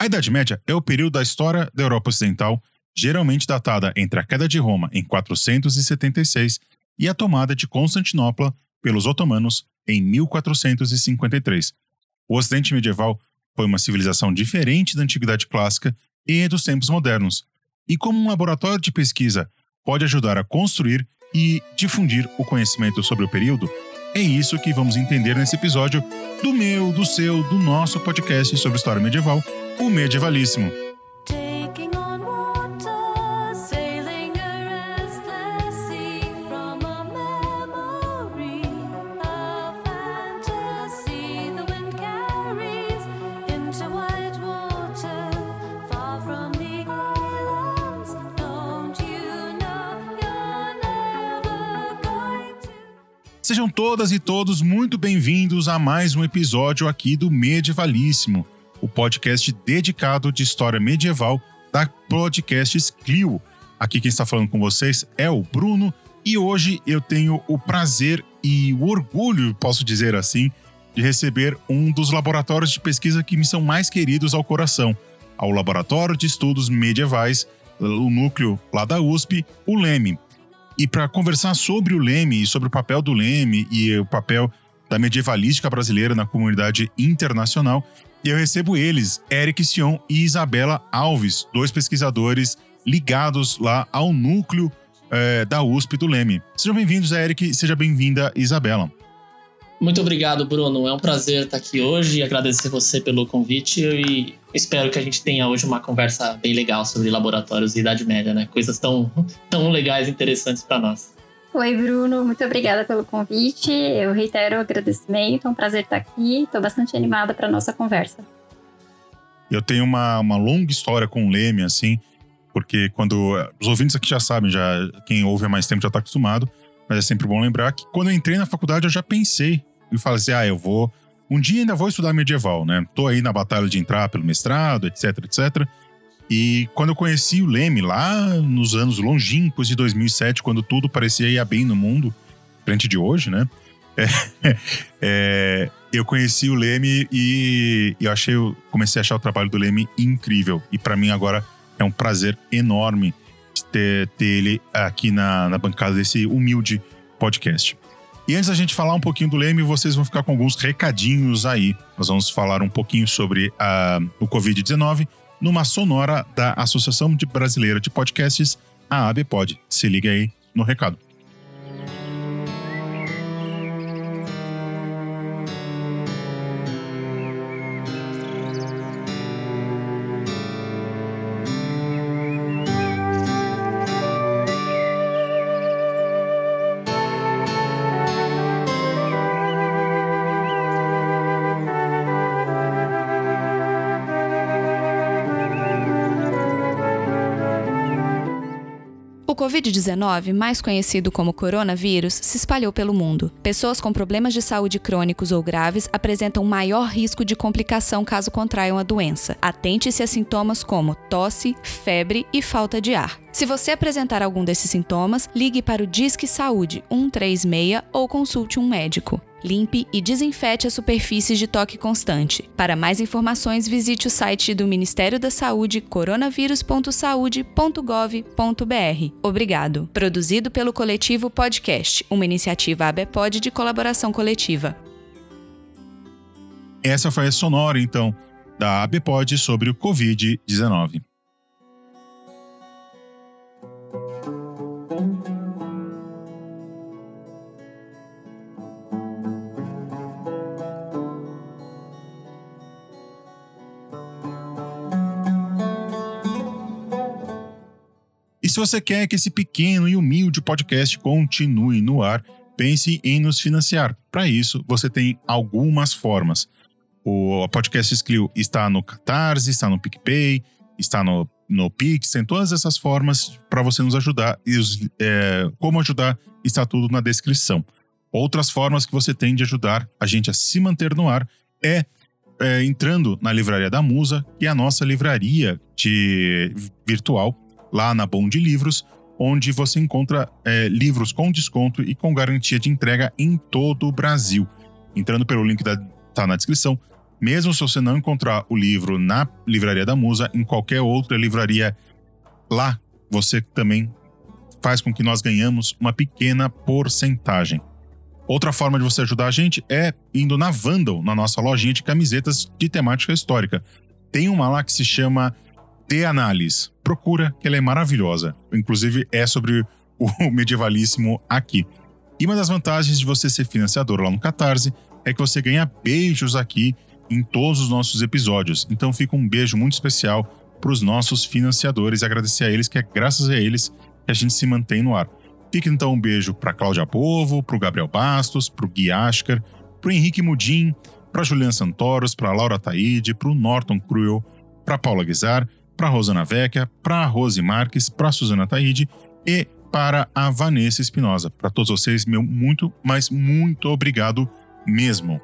A Idade Média é o período da história da Europa Ocidental, geralmente datada entre a queda de Roma em 476 e a tomada de Constantinopla pelos otomanos em 1453. O Ocidente medieval foi uma civilização diferente da Antiguidade Clássica e dos tempos modernos, e como um laboratório de pesquisa pode ajudar a construir e difundir o conhecimento sobre o período, é isso que vamos entender nesse episódio do meu, do seu, do nosso podcast sobre história medieval, o Medievalíssimo. Sejam todas e todos muito bem-vindos a mais um episódio aqui do Medievalíssimo, o podcast dedicado de história medieval da Podcasts Clio. Aqui quem está falando com vocês é o Bruno e hoje eu tenho o prazer e o orgulho, posso dizer assim, de receber um dos laboratórios de pesquisa que me são mais queridos ao coração, ao Laboratório de Estudos Medievais, o núcleo lá da USP, o LEME. E para conversar sobre o Leme e sobre o papel do Leme e o papel da medievalística brasileira na comunidade internacional, eu recebo eles, Eric Sion e Isabela Alves, dois pesquisadores ligados lá ao núcleo é, da USP do Leme. Sejam bem-vindos, Eric, seja bem-vinda, Isabela. Muito obrigado, Bruno. É um prazer estar aqui hoje e agradecer você pelo convite e espero que a gente tenha hoje uma conversa bem legal sobre laboratórios e Idade Média, né? Coisas tão, tão legais e interessantes para nós. Oi, Bruno. Muito obrigada pelo convite. Eu reitero o agradecimento. É um prazer estar aqui. Estou bastante animada para nossa conversa. Eu tenho uma, uma longa história com o Leme, assim, porque quando. Os ouvintes aqui já sabem, já quem ouve há mais tempo já está acostumado, mas é sempre bom lembrar que quando eu entrei na faculdade eu já pensei e falei assim: ah, eu vou. Um dia ainda vou estudar medieval, né? Tô aí na batalha de entrar pelo mestrado, etc, etc. E quando eu conheci o Leme lá nos anos longínquos de 2007, quando tudo parecia ir bem no mundo, frente de hoje, né? É, é, eu conheci o Leme e eu achei, eu comecei a achar o trabalho do Leme incrível. E para mim agora é um prazer enorme ter, ter ele aqui na, na bancada desse humilde podcast. E antes da gente falar um pouquinho do Leme, vocês vão ficar com alguns recadinhos aí. Nós vamos falar um pouquinho sobre uh, o Covid-19 numa sonora da Associação Brasileira de Podcasts, a ABPod. Se liga aí no recado. Covid-19, mais conhecido como coronavírus, se espalhou pelo mundo. Pessoas com problemas de saúde crônicos ou graves apresentam maior risco de complicação caso contraiam a doença. Atente-se a sintomas como tosse, febre e falta de ar. Se você apresentar algum desses sintomas, ligue para o Disque Saúde 136 ou consulte um médico. Limpe e desinfete as superfícies de toque constante. Para mais informações, visite o site do Ministério da Saúde coronavírus.saude.gov.br. Obrigado. Produzido pelo coletivo Podcast, uma iniciativa ABPOD de colaboração coletiva. Essa foi a sonora, então, da ABPOD sobre o Covid-19. Se você quer que esse pequeno e humilde podcast continue no ar, pense em nos financiar. Para isso, você tem algumas formas. O Podcast Sclio está no Catarse, está no PicPay, está no, no Pix, tem todas essas formas para você nos ajudar. E os, é, como ajudar está tudo na descrição. Outras formas que você tem de ajudar a gente a se manter no ar é, é entrando na Livraria da Musa, que é a nossa livraria de virtual lá na Bom de Livros, onde você encontra é, livros com desconto e com garantia de entrega em todo o Brasil. Entrando pelo link da tá na descrição, Mesmo se você não encontrar o livro na Livraria da Musa, em qualquer outra livraria lá, você também faz com que nós ganhamos uma pequena porcentagem. Outra forma de você ajudar a gente é indo na Vandal, na nossa lojinha de camisetas de temática histórica. Tem uma lá que se chama The Análise. Procura, que ela é maravilhosa. Inclusive, é sobre o medievalíssimo aqui. E uma das vantagens de você ser financiador lá no Catarse é que você ganha beijos aqui em todos os nossos episódios. Então fica um beijo muito especial para os nossos financiadores e agradecer a eles, que é graças a eles que a gente se mantém no ar. Fica então um beijo para Cláudia Povo, para o Gabriel Bastos, para o Gui Asker, para o Henrique Mudim, para Juliana Santoros, para Laura Taide, para o Norton Cruel, para Paula Guizar, para Rosana Vecchia, para Rose Marques, para Suzana Taide e para a Vanessa Espinosa. Para todos vocês, meu muito, mas muito obrigado mesmo.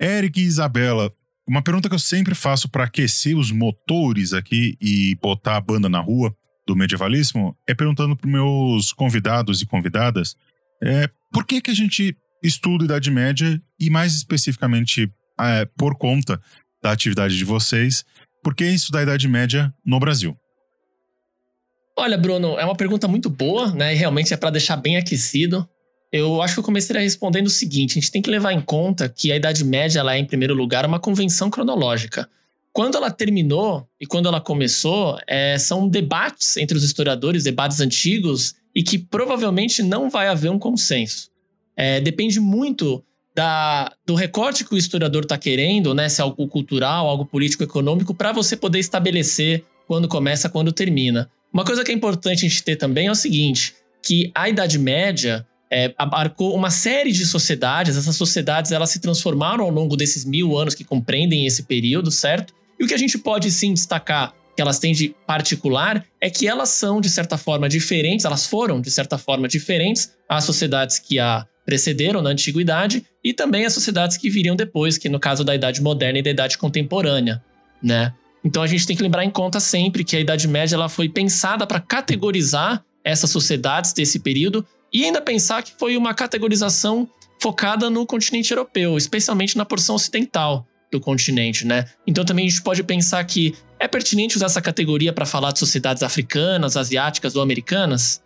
Eric e Isabela, uma pergunta que eu sempre faço para aquecer os motores aqui e botar a banda na rua do medievalismo é perguntando para meus convidados e convidadas é, por que, que a gente estuda Idade Média e, mais especificamente, é, por conta da atividade de vocês, por que estudar Idade Média no Brasil? Olha, Bruno, é uma pergunta muito boa, né? E realmente é para deixar bem aquecido. Eu acho que eu começaria respondendo o seguinte: a gente tem que levar em conta que a Idade Média ela é, em primeiro lugar, uma convenção cronológica. Quando ela terminou e quando ela começou, é, são debates entre os historiadores, debates antigos, e que provavelmente não vai haver um consenso. É, depende muito da, do recorte que o historiador está querendo, né, se é algo cultural, algo político-econômico, para você poder estabelecer quando começa, quando termina. Uma coisa que é importante a gente ter também é o seguinte, que a Idade Média é, abarcou uma série de sociedades. Essas sociedades elas se transformaram ao longo desses mil anos que compreendem esse período, certo? E o que a gente pode sim destacar que elas têm de particular é que elas são, de certa forma, diferentes, elas foram, de certa forma, diferentes às sociedades que a precederam na antiguidade e também às sociedades que viriam depois, que no caso da Idade Moderna e da Idade Contemporânea, né? Então a gente tem que lembrar em conta sempre que a Idade Média ela foi pensada para categorizar essas sociedades desse período e ainda pensar que foi uma categorização focada no continente europeu, especialmente na porção ocidental do continente, né? Então também a gente pode pensar que é pertinente usar essa categoria para falar de sociedades africanas, asiáticas ou americanas.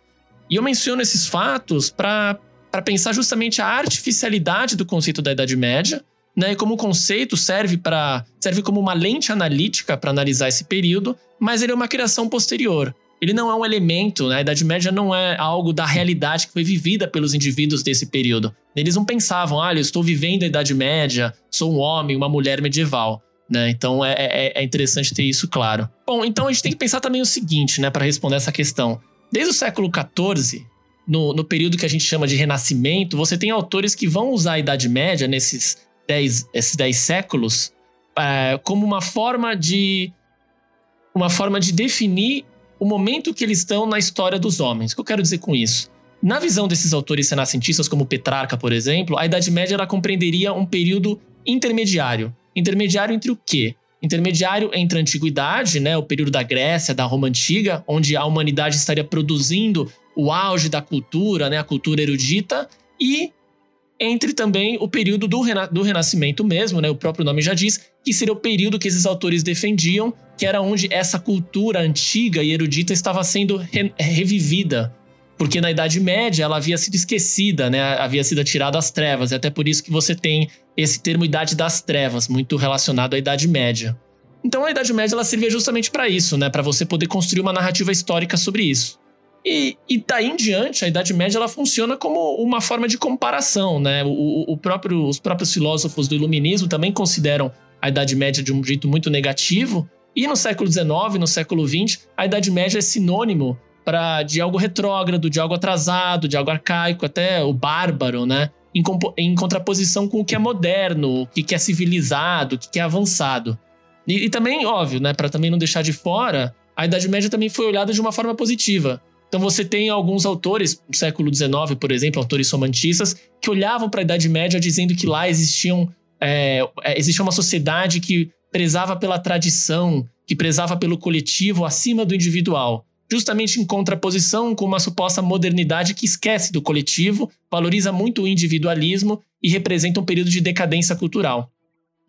E eu menciono esses fatos para pensar justamente a artificialidade do conceito da Idade Média, né? E como o conceito serve para serve como uma lente analítica para analisar esse período, mas ele é uma criação posterior ele não é um elemento, né? a Idade Média não é algo da realidade que foi vivida pelos indivíduos desse período. Eles não pensavam, ah, eu estou vivendo a Idade Média, sou um homem, uma mulher medieval. Né? Então é, é, é interessante ter isso claro. Bom, então a gente tem que pensar também o seguinte, né, para responder essa questão. Desde o século XIV, no, no período que a gente chama de Renascimento, você tem autores que vão usar a Idade Média nesses dez, esses dez séculos é, como uma forma de uma forma de definir o momento que eles estão na história dos homens. O que eu quero dizer com isso? Na visão desses autores renascentistas, como Petrarca, por exemplo, a Idade Média ela compreenderia um período intermediário. Intermediário entre o quê? Intermediário entre a antiguidade, né, o período da Grécia, da Roma antiga, onde a humanidade estaria produzindo o auge da cultura, né, a cultura erudita, e entre também o período do, rena do Renascimento mesmo, né, o próprio nome já diz, que seria o período que esses autores defendiam, que era onde essa cultura antiga e erudita estava sendo re revivida. Porque na Idade Média ela havia sido esquecida, né, havia sido tirada às trevas, e até por isso que você tem esse termo Idade das Trevas, muito relacionado à Idade Média. Então a Idade Média ela servia justamente para isso, né, para você poder construir uma narrativa histórica sobre isso. E, e daí em diante, a Idade Média ela funciona como uma forma de comparação, né? O, o próprio, os próprios filósofos do Iluminismo também consideram a Idade Média de um jeito muito negativo. E no século XIX, no século XX, a Idade Média é sinônimo para de algo retrógrado, de algo atrasado, de algo arcaico, até o bárbaro, né? Em, em contraposição com o que é moderno, o que é civilizado, o que é avançado. E, e também, óbvio, né? Para também não deixar de fora, a Idade Média também foi olhada de uma forma positiva. Então você tem alguns autores do século XIX, por exemplo, autores romantistas, que olhavam para a Idade Média dizendo que lá existiam, é, é, existia uma sociedade que prezava pela tradição, que prezava pelo coletivo acima do individual justamente em contraposição com uma suposta modernidade que esquece do coletivo, valoriza muito o individualismo e representa um período de decadência cultural.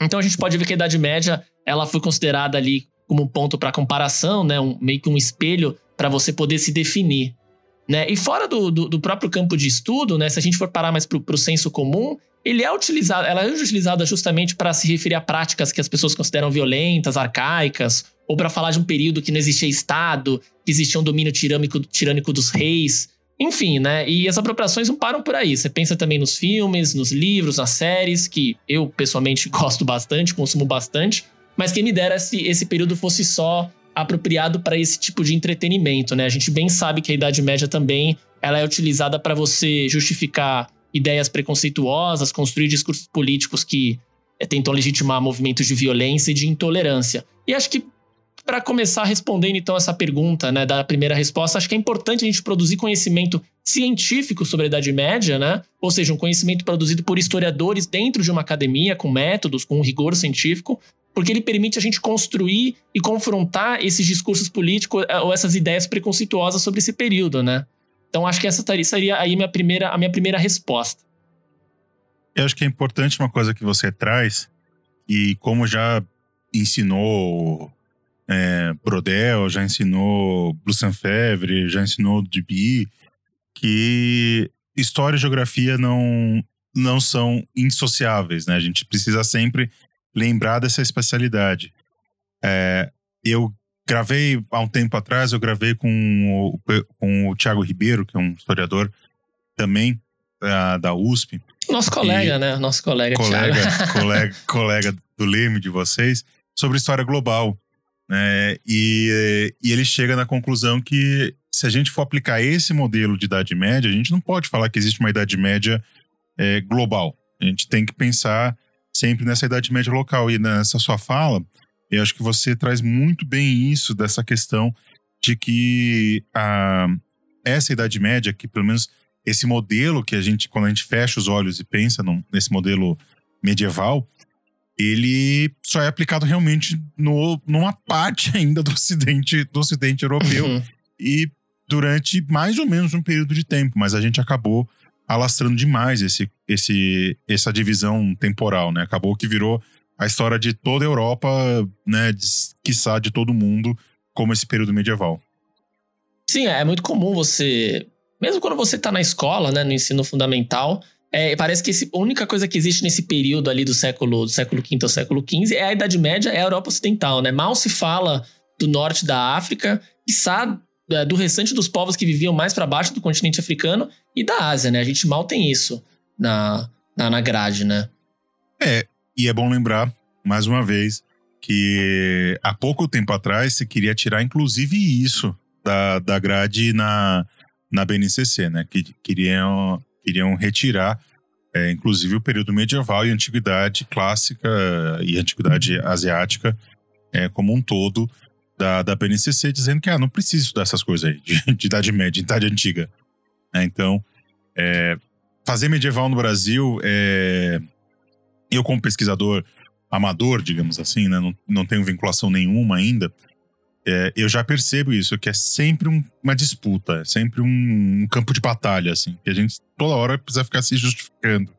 Então a gente pode ver que a Idade Média ela foi considerada ali como um ponto para comparação, né, um, meio que um espelho para você poder se definir. Né? E fora do, do, do, próprio campo de estudo, né, se a gente for parar mais para o senso comum, ele é utilizado, ela é utilizada justamente para se referir a práticas que as pessoas consideram violentas, arcaicas, ou para falar de um período que não existia Estado, que existia um domínio tirânico, tirânico dos reis. Enfim, né? E as apropriações não param por aí. Você pensa também nos filmes, nos livros, nas séries, que eu pessoalmente gosto bastante, consumo bastante, mas quem me dera se esse período fosse só apropriado para esse tipo de entretenimento, né? A gente bem sabe que a Idade Média também ela é utilizada para você justificar ideias preconceituosas, construir discursos políticos que é, tentam legitimar movimentos de violência e de intolerância. E acho que para começar respondendo então essa pergunta, né, da primeira resposta, acho que é importante a gente produzir conhecimento científico sobre a Idade Média, né? Ou seja, um conhecimento produzido por historiadores dentro de uma academia, com métodos, com rigor científico, porque ele permite a gente construir e confrontar esses discursos políticos eh, ou essas ideias preconceituosas sobre esse período, né? Então acho que essa seria aí minha primeira, a minha primeira resposta. Eu acho que é importante uma coisa que você traz, e como já ensinou é, Brodel, já ensinou Blussenfevre, já ensinou Duby, que história e geografia não, não são indissociáveis, né? A gente precisa sempre lembrar dessa especialidade. É, eu gravei há um tempo atrás, eu gravei com o, com o Tiago Ribeiro, que é um historiador também da, da USP. Nosso colega, e, né? Nosso colega, colega, colega, colega do Leme de vocês, sobre história global. Né? E, e ele chega na conclusão que se a gente for aplicar esse modelo de Idade Média, a gente não pode falar que existe uma Idade Média é, global. A gente tem que pensar sempre nessa Idade Média local. E nessa sua fala, eu acho que você traz muito bem isso, dessa questão de que a, essa Idade Média, que pelo menos esse modelo que a gente, quando a gente fecha os olhos e pensa num, nesse modelo medieval, ele só é aplicado realmente no, numa parte ainda do ocidente, do ocidente europeu uhum. e durante mais ou menos um período de tempo, mas a gente acabou alastrando demais esse, esse, essa divisão temporal, né? Acabou que virou a história de toda a Europa, né? De, quiçá de todo mundo, como esse período medieval. Sim, é muito comum você, mesmo quando você está na escola, né, no ensino fundamental, é, parece que a única coisa que existe nesse período ali do século, do século V ao século XV é a Idade Média, é a Europa Ocidental, né? Mal se fala do norte da África, quiçá do restante dos povos que viviam mais para baixo do continente africano e da Ásia, né? A gente mal tem isso na, na, na grade, né? É, e é bom lembrar, mais uma vez, que há pouco tempo atrás se queria tirar inclusive isso da, da grade na, na BNCC, né? Que queriam queriam retirar, é, inclusive, o período medieval e antiguidade clássica e antiguidade asiática é, como um todo da, da BNCC, dizendo que ah, não precisa estudar essas coisas aí, de, de idade média, de idade antiga. É, então, é, fazer medieval no Brasil, é, eu como pesquisador amador, digamos assim, né, não, não tenho vinculação nenhuma ainda, é, eu já percebo isso, que é sempre um, uma disputa, é sempre um, um, campo de batalha, assim, que a gente toda hora precisa ficar se justificando.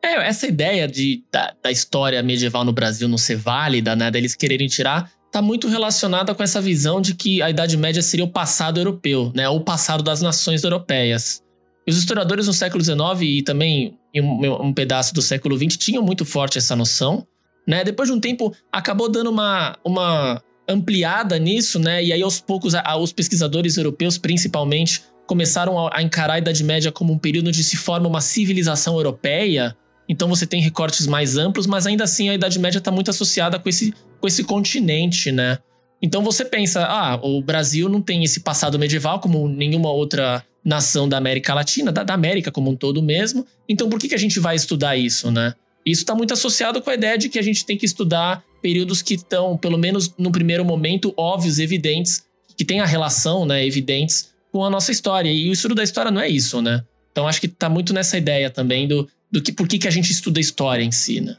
É, essa ideia de, da, da história medieval no Brasil não ser válida, né, deles quererem tirar, tá muito relacionada com essa visão de que a Idade Média seria o passado europeu, né, ou o passado das nações europeias. E os historiadores no século XIX e também em um, um pedaço do século XX tinham muito forte essa noção, né? Depois de um tempo, acabou dando uma, uma ampliada nisso, né? E aí aos poucos a, os pesquisadores europeus, principalmente, começaram a, a encarar a Idade Média como um período onde se forma uma civilização europeia. Então você tem recortes mais amplos, mas ainda assim a Idade Média está muito associada com esse, com esse continente, né? Então você pensa, ah, o Brasil não tem esse passado medieval como nenhuma outra nação da América Latina, da, da América como um todo mesmo. Então por que, que a gente vai estudar isso, né? Isso está muito associado com a ideia de que a gente tem que estudar períodos que estão, pelo menos no primeiro momento, óbvios, evidentes, que tem a relação, né, evidentes com a nossa história. E o estudo da história não é isso, né? Então acho que está muito nessa ideia também do, do que por que, que a gente estuda história em si, né?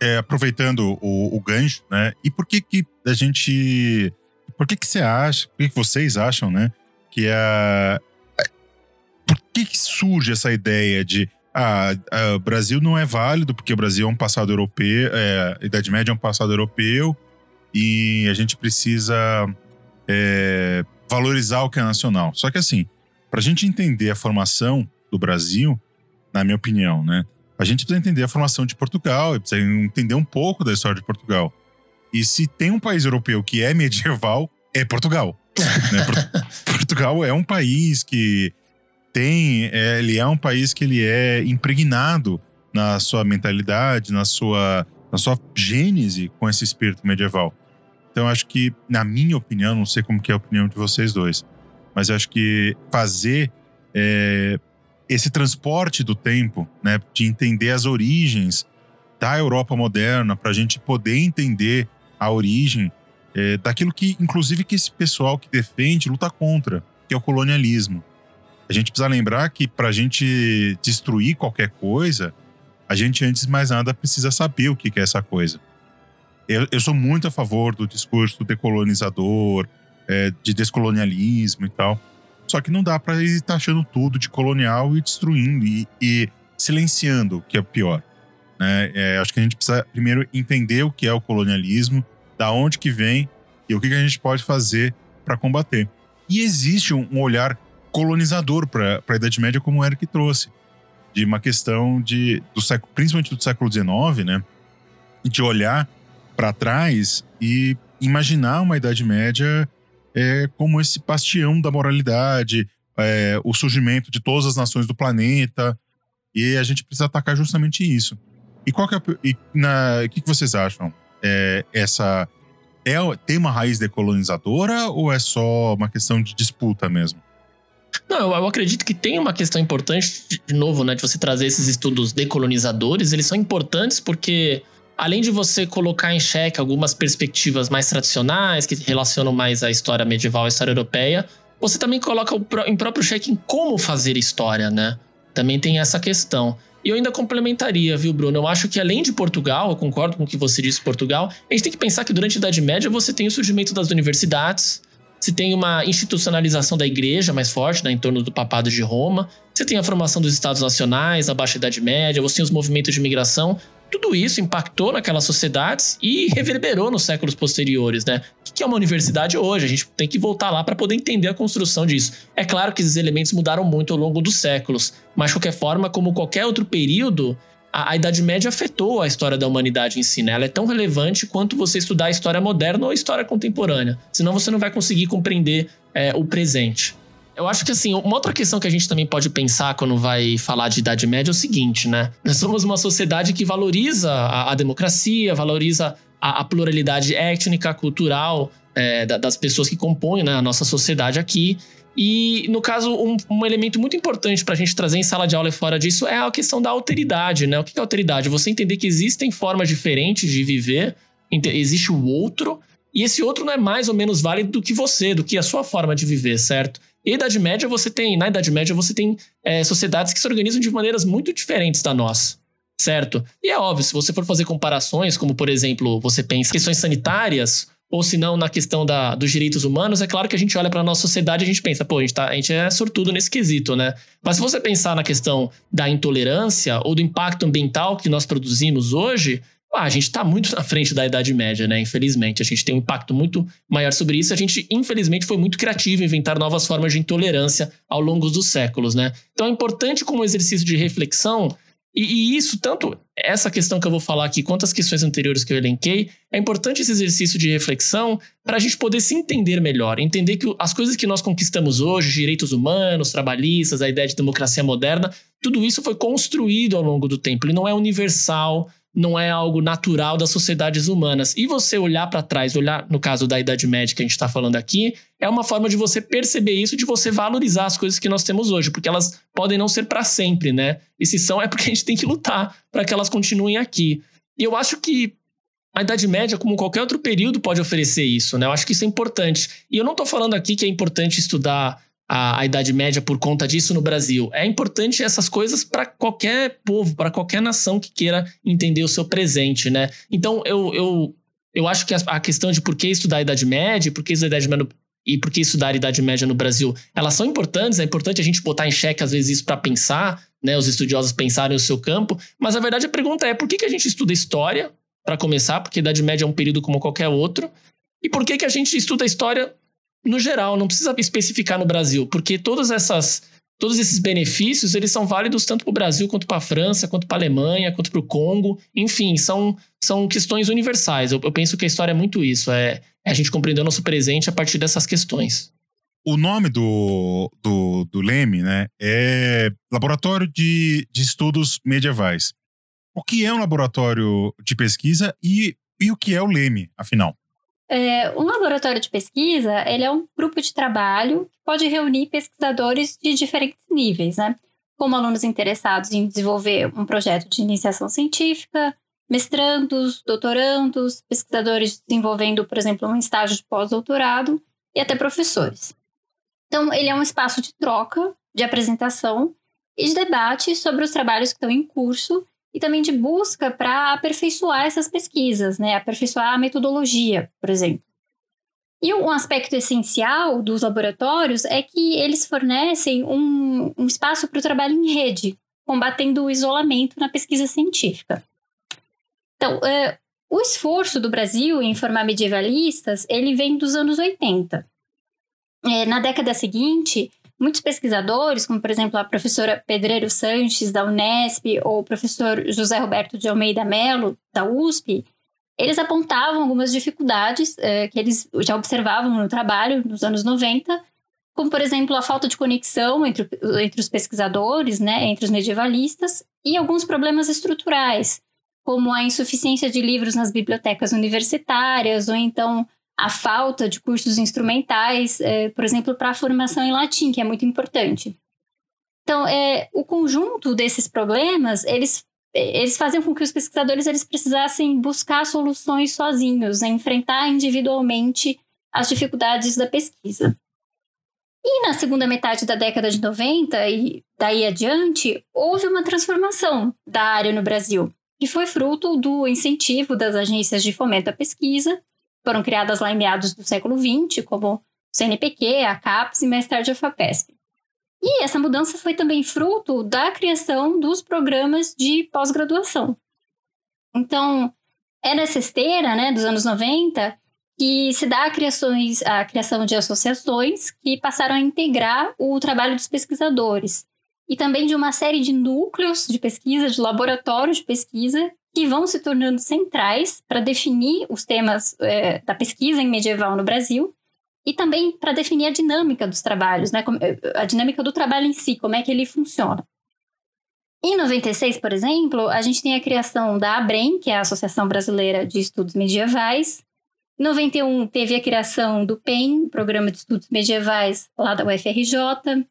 É, aproveitando o, o gancho, né? E por que que a gente... Por que que você acha, por que, que vocês acham, né? Que a... Por que que surge essa ideia de ah, Brasil não é válido porque o Brasil é um passado europeu, é, a Idade Média é um passado europeu e a gente precisa é, valorizar o que é nacional. Só que assim, para a gente entender a formação do Brasil, na minha opinião, né? A gente precisa entender a formação de Portugal, precisa entender um pouco da história de Portugal. E se tem um país europeu que é medieval, é Portugal. né? Portugal é um país que tem, é, ele é um país que ele é impregnado na sua mentalidade, na sua, na sua gênese com esse espírito medieval. Então acho que, na minha opinião, não sei como que é a opinião de vocês dois, mas acho que fazer é, esse transporte do tempo, né, de entender as origens da Europa moderna, para a gente poder entender a origem é, daquilo que, inclusive, que esse pessoal que defende luta contra, que é o colonialismo. A gente precisa lembrar que para a gente destruir qualquer coisa, a gente, antes de mais nada, precisa saber o que é essa coisa. Eu, eu sou muito a favor do discurso decolonizador, é, de descolonialismo e tal. Só que não dá para ir taxando tudo de colonial e destruindo e, e silenciando, que é pior. Né? É, acho que a gente precisa primeiro entender o que é o colonialismo, da onde que vem e o que, que a gente pode fazer para combater. E existe um, um olhar colonizador para a Idade Média, como o Eric trouxe, de uma questão de do século, principalmente do século XIX, né, de olhar para trás e imaginar uma Idade Média é, como esse bastião da moralidade, é, o surgimento de todas as nações do planeta, e a gente precisa atacar justamente isso. E qual que é, o que, que vocês acham? É, essa é, tem uma raiz decolonizadora ou é só uma questão de disputa mesmo? Não, eu acredito que tem uma questão importante, de novo, né, de você trazer esses estudos decolonizadores. Eles são importantes porque, além de você colocar em xeque algumas perspectivas mais tradicionais, que relacionam mais a história medieval, a história europeia, você também coloca em próprio xeque em como fazer história, né? Também tem essa questão. E eu ainda complementaria, viu, Bruno? Eu acho que além de Portugal, eu concordo com o que você disse, Portugal, a gente tem que pensar que durante a Idade Média você tem o surgimento das universidades, você tem uma institucionalização da igreja mais forte, né, em torno do papado de Roma. Você tem a formação dos estados nacionais, a Baixa Idade Média, você tem os movimentos de migração. Tudo isso impactou naquelas sociedades e reverberou nos séculos posteriores, né? O que é uma universidade hoje? A gente tem que voltar lá para poder entender a construção disso. É claro que esses elementos mudaram muito ao longo dos séculos, mas de qualquer forma, como qualquer outro período, a, a, Idade Média afetou a história da humanidade em si, né? Ela é tão relevante quanto você estudar a história moderna ou a história contemporânea. Senão você não vai conseguir compreender é, o presente. Eu acho que, assim, uma outra questão que a gente também pode pensar quando vai falar de Idade Média é o seguinte, né? Nós somos uma sociedade que valoriza a, a democracia, valoriza a, a, pluralidade étnica, cultural é, das pessoas que compõem né, a nossa sociedade aqui. E, no caso, um, um elemento muito importante para a gente trazer em sala de aula e fora disso é a questão da alteridade, né? O que é alteridade? Você entender que existem formas diferentes de viver, existe o outro, e esse outro não é mais ou menos válido do que você, do que a sua forma de viver, certo? E Idade Média você tem, na Idade Média você tem é, sociedades que se organizam de maneiras muito diferentes da nossa, certo? E é óbvio, se você for fazer comparações, como por exemplo, você pensa questões sanitárias, ou se não na questão da, dos direitos humanos, é claro que a gente olha para a nossa sociedade e a gente pensa, pô, a gente, tá, a gente é sortudo nesse quesito, né? Mas se você pensar na questão da intolerância ou do impacto ambiental que nós produzimos hoje, ah, a gente está muito na frente da Idade Média, né? Infelizmente, a gente tem um impacto muito maior sobre isso. A gente, infelizmente, foi muito criativo em inventar novas formas de intolerância ao longo dos séculos, né? Então é importante como exercício de reflexão e, e, isso, tanto essa questão que eu vou falar aqui, quanto as questões anteriores que eu elenquei, é importante esse exercício de reflexão para a gente poder se entender melhor. Entender que as coisas que nós conquistamos hoje, direitos humanos, trabalhistas, a ideia de democracia moderna, tudo isso foi construído ao longo do tempo. Ele não é universal, não é algo natural das sociedades humanas. E você olhar para trás, olhar no caso da Idade Média que a gente está falando aqui, é uma forma de você perceber isso, de você valorizar as coisas que nós temos hoje, porque elas podem não ser para sempre, né? E se são, é porque a gente tem que lutar para que elas continuem aqui. E eu acho que a Idade Média, como qualquer outro período, pode oferecer isso, né? Eu acho que isso é importante. E eu não estou falando aqui que é importante estudar a, a, Idade Média por conta disso no Brasil. É importante essas coisas para qualquer povo, para qualquer nação que queira entender o seu presente, né? Então, eu, eu, eu acho que a, a questão de por que estudar a Idade Média, por que estudar a Idade Média e por que estudar a Idade Média no Brasil, elas são importantes, é importante a gente botar em xeque, às vezes, isso para pensar, né? Os estudiosos pensarem o seu campo, mas a verdade a pergunta é por que, que a gente estuda história, para começar, porque a Idade Média é um período como qualquer outro. E por que, que a gente estuda história no geral, não precisa especificar no Brasil, porque todas essas todos esses benefícios, eles são válidos tanto para o Brasil quanto para a França, quanto para a Alemanha, quanto para o Congo, enfim, são, são questões universais. Eu, eu, penso que a história é muito isso, é, é a gente compreender o nosso presente a partir dessas questões. O nome do, do, do Leme né, é Laboratório de, de Estudos Medievais. O que é um laboratório de pesquisa e, e o que é o Leme, afinal? É, um laboratório de pesquisa ele é um grupo de trabalho que pode reunir pesquisadores de diferentes níveis, né? como alunos interessados em desenvolver um projeto de iniciação científica, mestrandos, doutorandos, pesquisadores desenvolvendo, por exemplo, um estágio de pós-doutorado e até professores. Então, ele é um espaço de troca, de apresentação e de debate sobre os trabalhos que estão em curso e também de busca para aperfeiçoar essas pesquisas, né? aperfeiçoar a metodologia, por exemplo. E um aspecto essencial dos laboratórios é que eles fornecem um, um espaço para o trabalho em rede, combatendo o isolamento na pesquisa científica. Então, é, o esforço do Brasil em formar medievalistas, ele vem dos anos 80. É, na década seguinte, Muitos pesquisadores, como por exemplo a professora Pedreiro Sanches, da Unesp, ou o professor José Roberto de Almeida Melo, da USP, eles apontavam algumas dificuldades eh, que eles já observavam no trabalho nos anos 90, como, por exemplo, a falta de conexão entre, entre os pesquisadores, né, entre os medievalistas, e alguns problemas estruturais, como a insuficiência de livros nas bibliotecas universitárias, ou então a falta de cursos instrumentais, é, por exemplo, para a formação em latim, que é muito importante. Então, é, o conjunto desses problemas, eles, eles faziam com que os pesquisadores eles precisassem buscar soluções sozinhos, né, enfrentar individualmente as dificuldades da pesquisa. E na segunda metade da década de 90 e daí adiante, houve uma transformação da área no Brasil, que foi fruto do incentivo das agências de fomento à pesquisa foram criadas lá em meados do século XX, como o CNPq, a CAPES e mais tarde a FAPESP. E essa mudança foi também fruto da criação dos programas de pós-graduação. Então, é nessa esteira né, dos anos 90 que se dá a, criações, a criação de associações que passaram a integrar o trabalho dos pesquisadores e também de uma série de núcleos de pesquisa, de laboratórios de pesquisa que vão se tornando centrais para definir os temas é, da pesquisa em medieval no Brasil e também para definir a dinâmica dos trabalhos, né? É, a dinâmica do trabalho em si, como é que ele funciona. Em 96, por exemplo, a gente tem a criação da ABREM, que é a Associação Brasileira de Estudos Medievais. Em 91, teve a criação do PEN, Programa de Estudos Medievais, lá da UFRJ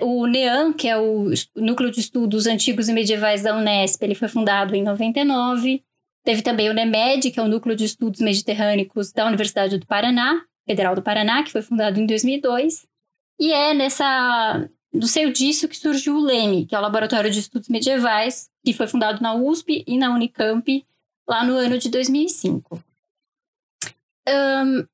o NEAN, que é o Núcleo de Estudos Antigos e Medievais da Unesp, ele foi fundado em 99. Teve também o NEMED, que é o Núcleo de Estudos Mediterrâneos da Universidade do Paraná, Federal do Paraná, que foi fundado em 2002. E é nessa do seio disso que surgiu o LEME, que é o Laboratório de Estudos Medievais, que foi fundado na USP e na Unicamp lá no ano de 2005. Um,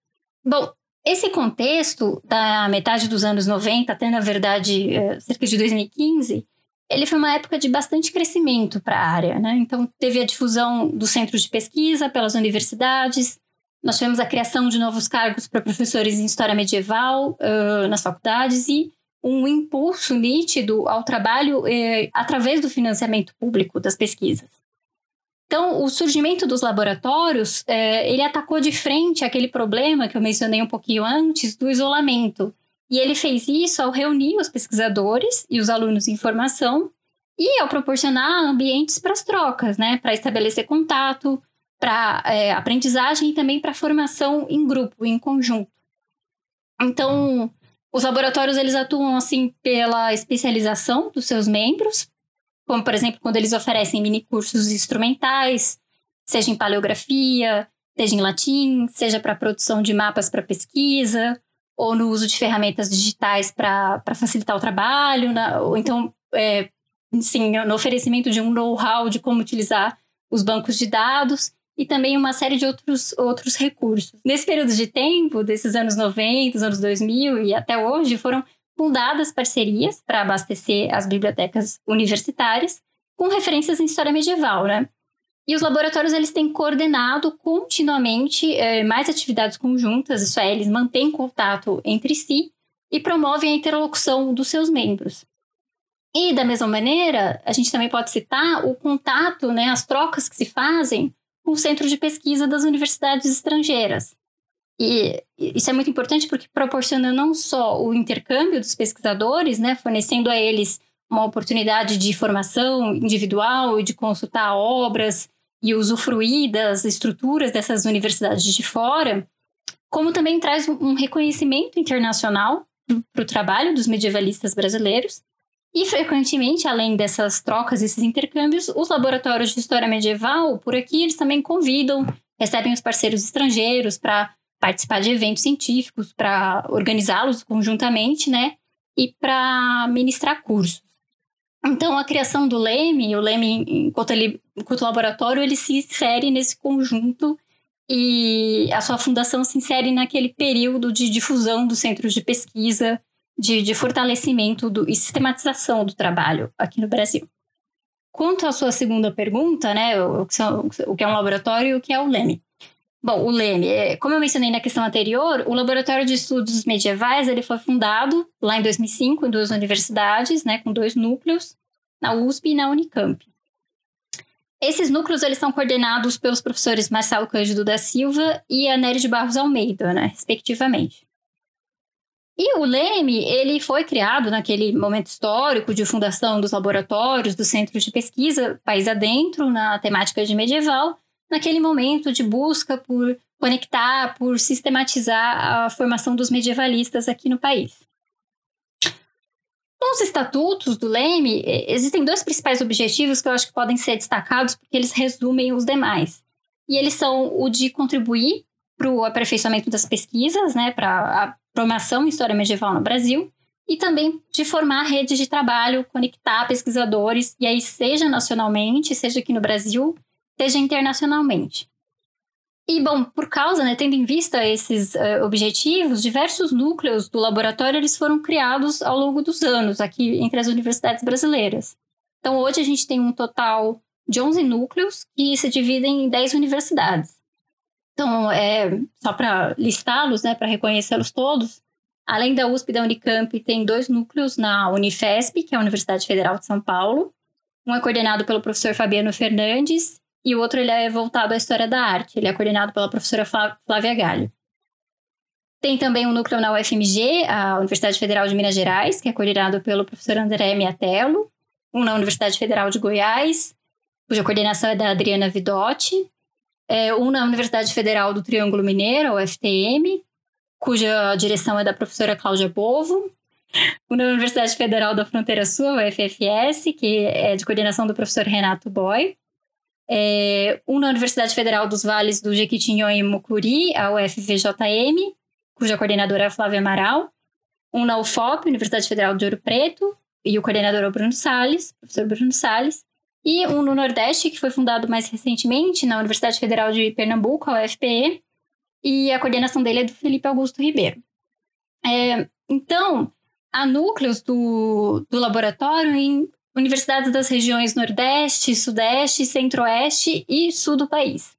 bom, esse contexto da metade dos anos 90 até, na verdade, é, cerca de 2015, ele foi uma época de bastante crescimento para a área. Né? Então, teve a difusão dos centros de pesquisa pelas universidades, nós tivemos a criação de novos cargos para professores em História Medieval uh, nas faculdades e um impulso nítido ao trabalho uh, através do financiamento público das pesquisas. Então, o surgimento dos laboratórios, é, ele atacou de frente aquele problema que eu mencionei um pouquinho antes, do isolamento. E ele fez isso ao reunir os pesquisadores e os alunos em formação e ao proporcionar ambientes para as trocas, né? Para estabelecer contato, para é, aprendizagem e também para formação em grupo, em conjunto. Então, os laboratórios eles atuam assim pela especialização dos seus membros, como por exemplo quando eles oferecem mini cursos instrumentais, seja em paleografia, seja em latim, seja para produção de mapas para pesquisa, ou no uso de ferramentas digitais para facilitar o trabalho, na, ou então, é, sim, no oferecimento de um know-how de como utilizar os bancos de dados e também uma série de outros, outros recursos. Nesse período de tempo, desses anos 90, anos 2000 e até hoje, foram fundadas parcerias para abastecer as bibliotecas universitárias com referências em história medieval, né? E os laboratórios eles têm coordenado continuamente é, mais atividades conjuntas, isso é, eles mantêm contato entre si e promovem a interlocução dos seus membros. E da mesma maneira, a gente também pode citar o contato, né, as trocas que se fazem com o centro de pesquisa das universidades estrangeiras. E isso é muito importante porque proporciona não só o intercâmbio dos pesquisadores, né, fornecendo a eles uma oportunidade de formação individual e de consultar obras e usufruir das estruturas dessas universidades de fora, como também traz um reconhecimento internacional para o trabalho dos medievalistas brasileiros. E, frequentemente, além dessas trocas, esses intercâmbios, os laboratórios de história medieval, por aqui, eles também convidam, recebem os parceiros estrangeiros para participar de eventos científicos, para organizá-los conjuntamente, né? E para ministrar cursos. Então, a criação do Leme, o Leme, enquanto, ele, enquanto laboratório, ele se insere nesse conjunto e a sua fundação se insere naquele período de difusão dos centros de pesquisa, de, de fortalecimento do, e sistematização do trabalho aqui no Brasil. Quanto à sua segunda pergunta, né, o, o que é um laboratório e o que é o Leme. Bom, o Leme, é, como eu mencionei na questão anterior, o Laboratório de Estudos Medievais ele foi fundado lá em 2005 em duas universidades, né, com dois núcleos, na USP e na Unicamp. Esses núcleos eles são coordenados pelos professores Marcelo Cândido da Silva e Anério de Barros Almeida, né, respectivamente. E o Leme, ele foi criado naquele momento histórico de fundação dos laboratórios, dos centros de pesquisa, país adentro, na temática de medieval, naquele momento de busca por conectar, por sistematizar a formação dos medievalistas aqui no país. Nos estatutos do Leme, existem dois principais objetivos que eu acho que podem ser destacados porque eles resumem os demais. E eles são o de contribuir para o aperfeiçoamento das pesquisas, né, para a formação em história medieval no Brasil, e também de formar redes de trabalho, conectar pesquisadores, e aí seja nacionalmente, seja aqui no Brasil, seja internacionalmente. E, bom, por causa, né, tendo em vista esses uh, objetivos, diversos núcleos do laboratório eles foram criados ao longo dos anos aqui entre as universidades brasileiras. Então, hoje a gente tem um total de 11 núcleos que se dividem em 10 universidades. Então, é, só para listá-los, né, para reconhecê-los todos, além da USP e da Unicamp, tem dois núcleos na Unifesp, que é a Universidade Federal de São Paulo. Um é coordenado pelo professor Fabiano Fernandes e o outro ele é voltado à história da arte. Ele é coordenado pela professora Flávia Galho. Tem também um núcleo na UFMG, a Universidade Federal de Minas Gerais, que é coordenado pelo professor André Miatello. Um na Universidade Federal de Goiás, cuja coordenação é da Adriana Vidotti. É, um na Universidade Federal do Triângulo Mineiro, a UFTM, cuja direção é da professora Cláudia Bovo. Um na Universidade Federal da Fronteira Sul, a UFFS, que é de coordenação do professor Renato Boy é, um na Universidade Federal dos Vales do Jequitinhonha e Mucuri, a UFVJM, cuja coordenadora é a Flávia Amaral, um na UFOP, Universidade Federal de Ouro Preto, e o coordenador é o Bruno Salles, professor Bruno Salles, e um no Nordeste, que foi fundado mais recentemente na Universidade Federal de Pernambuco, a UFPE, e a coordenação dele é do Felipe Augusto Ribeiro. É, então, há núcleos do, do laboratório em universidades das regiões Nordeste, Sudeste, Centro-Oeste e Sul do país.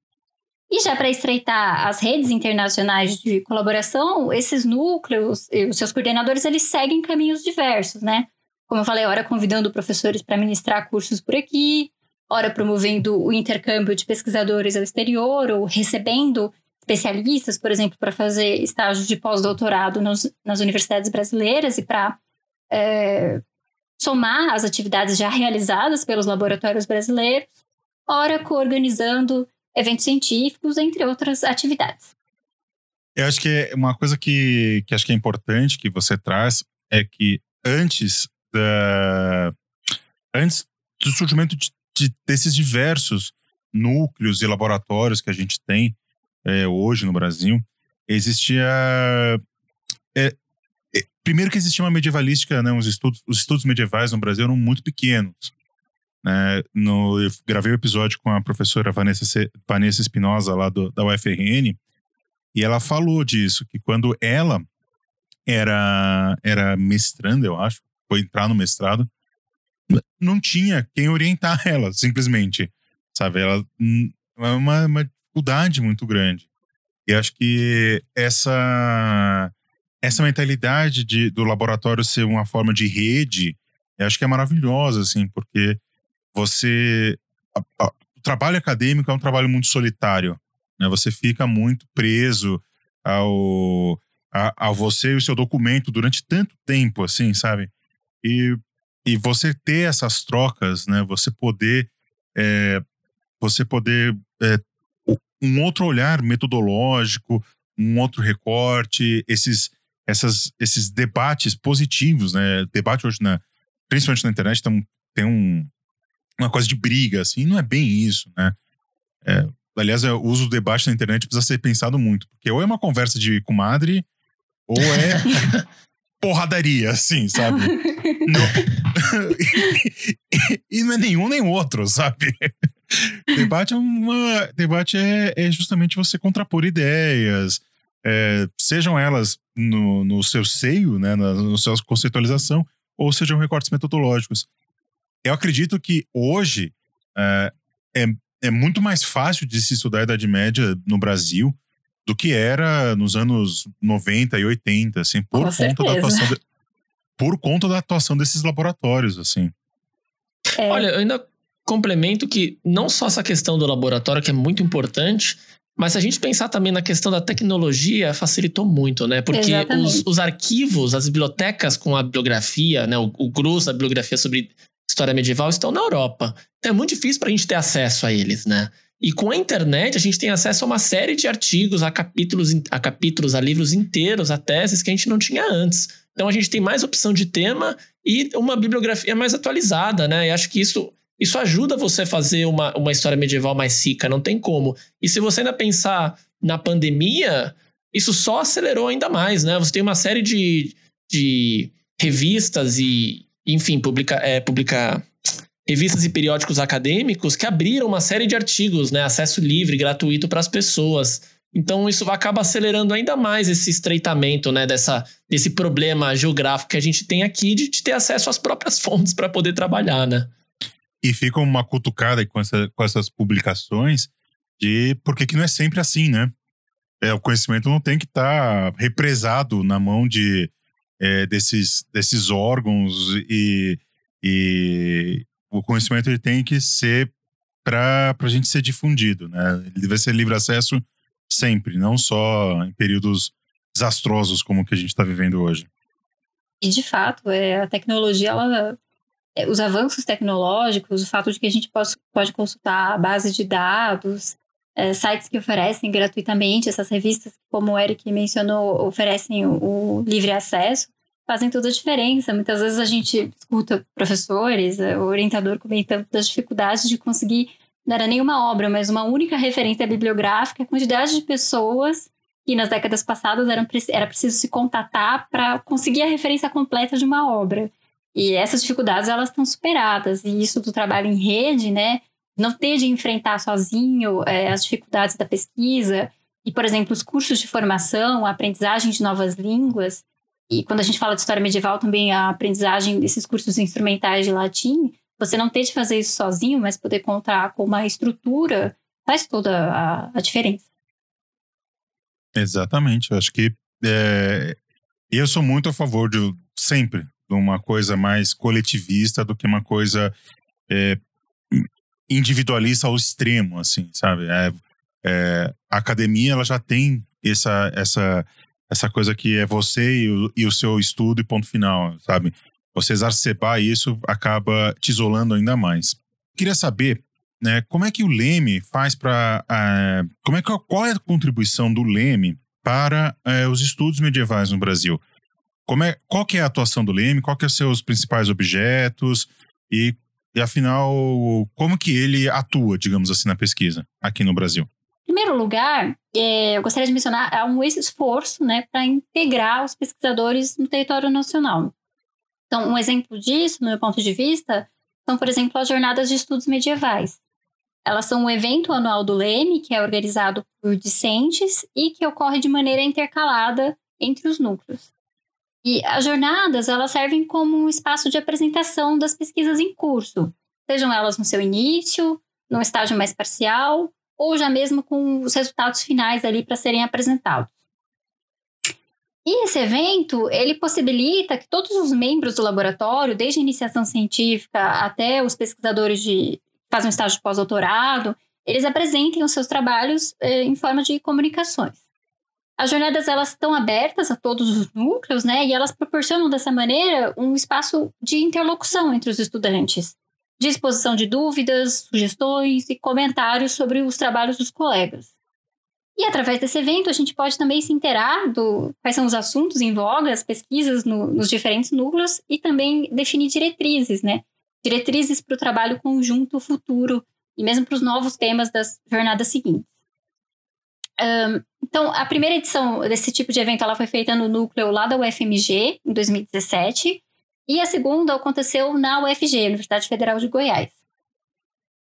E já para estreitar as redes internacionais de colaboração, esses núcleos e os seus coordenadores, eles seguem caminhos diversos, né? Como eu falei, ora convidando professores para ministrar cursos por aqui, ora promovendo o intercâmbio de pesquisadores ao exterior, ou recebendo especialistas, por exemplo, para fazer estágios de pós-doutorado nas universidades brasileiras e para é, somar as atividades já realizadas pelos laboratórios brasileiros, ora coorganizando eventos científicos, entre outras atividades. Eu acho que uma coisa que, que acho que é importante que você traz é que antes da antes do surgimento de, de, desses diversos núcleos e laboratórios que a gente tem é, hoje no Brasil, existia. É, primeiro que existia uma medievalística, né, os, estudos, os estudos medievais no Brasil eram muito pequenos. Né? No, eu gravei um episódio com a professora Vanessa, Vanessa Espinosa, lá do, da UFRN, e ela falou disso, que quando ela era, era mestranda, eu acho, foi entrar no mestrado, não tinha quem orientar ela, simplesmente. Sabe? Ela é uma, uma dificuldade muito grande. E acho que essa essa mentalidade de, do laboratório ser uma forma de rede, eu acho que é maravilhosa, assim, porque você. A, a, o trabalho acadêmico é um trabalho muito solitário. Né? Você fica muito preso ao, a, a você e o seu documento durante tanto tempo, assim, sabe? E, e você ter essas trocas, né? Você poder. É, você poder. É, um outro olhar metodológico, um outro recorte, esses, essas, esses debates positivos, né? Debate hoje, na, principalmente na internet, tem, tem um, uma coisa de briga, assim, não é bem isso, né? É, aliás, o uso do debate na internet precisa ser pensado muito, porque ou é uma conversa de comadre, ou é porradaria, assim, sabe? não... e não é nenhum nem outro, sabe? debate é uma. Debate é, é justamente você contrapor ideias, é, sejam elas no, no seu seio, né, na, na sua conceitualização, ou sejam recortes metodológicos. Eu acredito que hoje é, é, é muito mais fácil de se estudar a Idade Média no Brasil do que era nos anos 90 e 80, assim, por Com conta da atuação de, por conta da atuação desses laboratórios, assim. É. Olha, eu ainda complemento que não só essa questão do laboratório que é muito importante, mas se a gente pensar também na questão da tecnologia, facilitou muito, né? Porque os, os, arquivos, as bibliotecas com a bibliografia, né? O, o grosso da bibliografia sobre história medieval estão na Europa. Então é muito difícil para a gente ter acesso a eles, né? E com a internet, a gente tem acesso a uma série de artigos, a capítulos, a capítulos, a livros inteiros, a teses que a gente não tinha antes. Então a gente tem mais opção de tema e uma bibliografia mais atualizada, né? E acho que isso isso ajuda você a fazer uma, uma história medieval mais rica, não tem como. E se você ainda pensar na pandemia, isso só acelerou ainda mais, né? Você tem uma série de, de revistas e, enfim, publica, é, publica revistas e periódicos acadêmicos que abriram uma série de artigos, né? Acesso livre, gratuito para as pessoas. Então isso acaba acelerando ainda mais esse estreitamento, né, dessa, desse problema geográfico que a gente tem aqui de, de ter acesso às próprias fontes para poder trabalhar, né? E fica uma cutucada com, essa, com essas publicações de por que não é sempre assim, né? É, o conhecimento não tem que estar tá represado na mão de é, desses, desses órgãos e, e o conhecimento ele tem que ser para a gente ser difundido, né? Ele deve ser livre acesso sempre, não só em períodos desastrosos como o que a gente está vivendo hoje. E de fato, é, a tecnologia ela os avanços tecnológicos, o fato de que a gente pode, pode consultar a base de dados, é, sites que oferecem gratuitamente, essas revistas, como o Eric mencionou, oferecem o, o, livre acesso, fazem toda a diferença. Muitas vezes a gente escuta professores, é, o orientador comentando das dificuldades de conseguir, não era nenhuma obra, mas uma única referência bibliográfica, a quantidade de pessoas que nas décadas passadas eram, era preciso se contatar para conseguir a referência completa de uma obra. E essas dificuldades elas estão superadas. E isso do trabalho em rede, né? Não ter de enfrentar sozinho é, as dificuldades da pesquisa. E, por exemplo, os cursos de formação, a aprendizagem de novas línguas. E quando a gente fala de história medieval, também a aprendizagem desses cursos instrumentais de latim. Você não ter de fazer isso sozinho, mas poder contar com uma estrutura, faz toda a, a diferença. Exatamente. Eu acho que é, eu sou muito a favor de sempre uma coisa mais coletivista do que uma coisa é, individualista ao extremo, assim, sabe? É, é, a academia ela já tem essa essa essa coisa que é você e o, e o seu estudo e ponto final, sabe? Você exacerbar isso acaba te isolando ainda mais. Queria saber, né, como é que o Leme faz para, uh, como é que qual é a contribuição do Leme para uh, os estudos medievais no Brasil? Como é, qual que é a atuação do Leme? Qual que são os seus principais objetos? E E afinal, como que ele atua, digamos assim, na pesquisa aqui no Brasil? Em primeiro lugar, é, eu gostaria de mencionar há um esforço né, para integrar os pesquisadores no território nacional. Então, um exemplo disso, no meu ponto de vista, são, por exemplo, as jornadas de estudos medievais. Elas são um evento anual do Leme, que é organizado por discentes e que ocorre de maneira intercalada entre os núcleos. E as jornadas, elas servem como um espaço de apresentação das pesquisas em curso, sejam elas no seu início, no estágio mais parcial, ou já mesmo com os resultados finais ali para serem apresentados. E esse evento, ele possibilita que todos os membros do laboratório, desde a iniciação científica até os pesquisadores de fazem um estágio pós-doutorado, eles apresentem os seus trabalhos eh, em forma de comunicações. As jornadas elas estão abertas a todos os núcleos, né? E elas proporcionam dessa maneira um espaço de interlocução entre os estudantes, de exposição de dúvidas, sugestões e comentários sobre os trabalhos dos colegas. E através desse evento a gente pode também se inteirar do quais são os assuntos em voga, as pesquisas no, nos diferentes núcleos e também definir diretrizes, né? Diretrizes para o trabalho conjunto futuro e mesmo para os novos temas das jornadas seguintes. Então, a primeira edição desse tipo de evento ela foi feita no núcleo lá da UFMG, em 2017, e a segunda aconteceu na UFG, Universidade Federal de Goiás.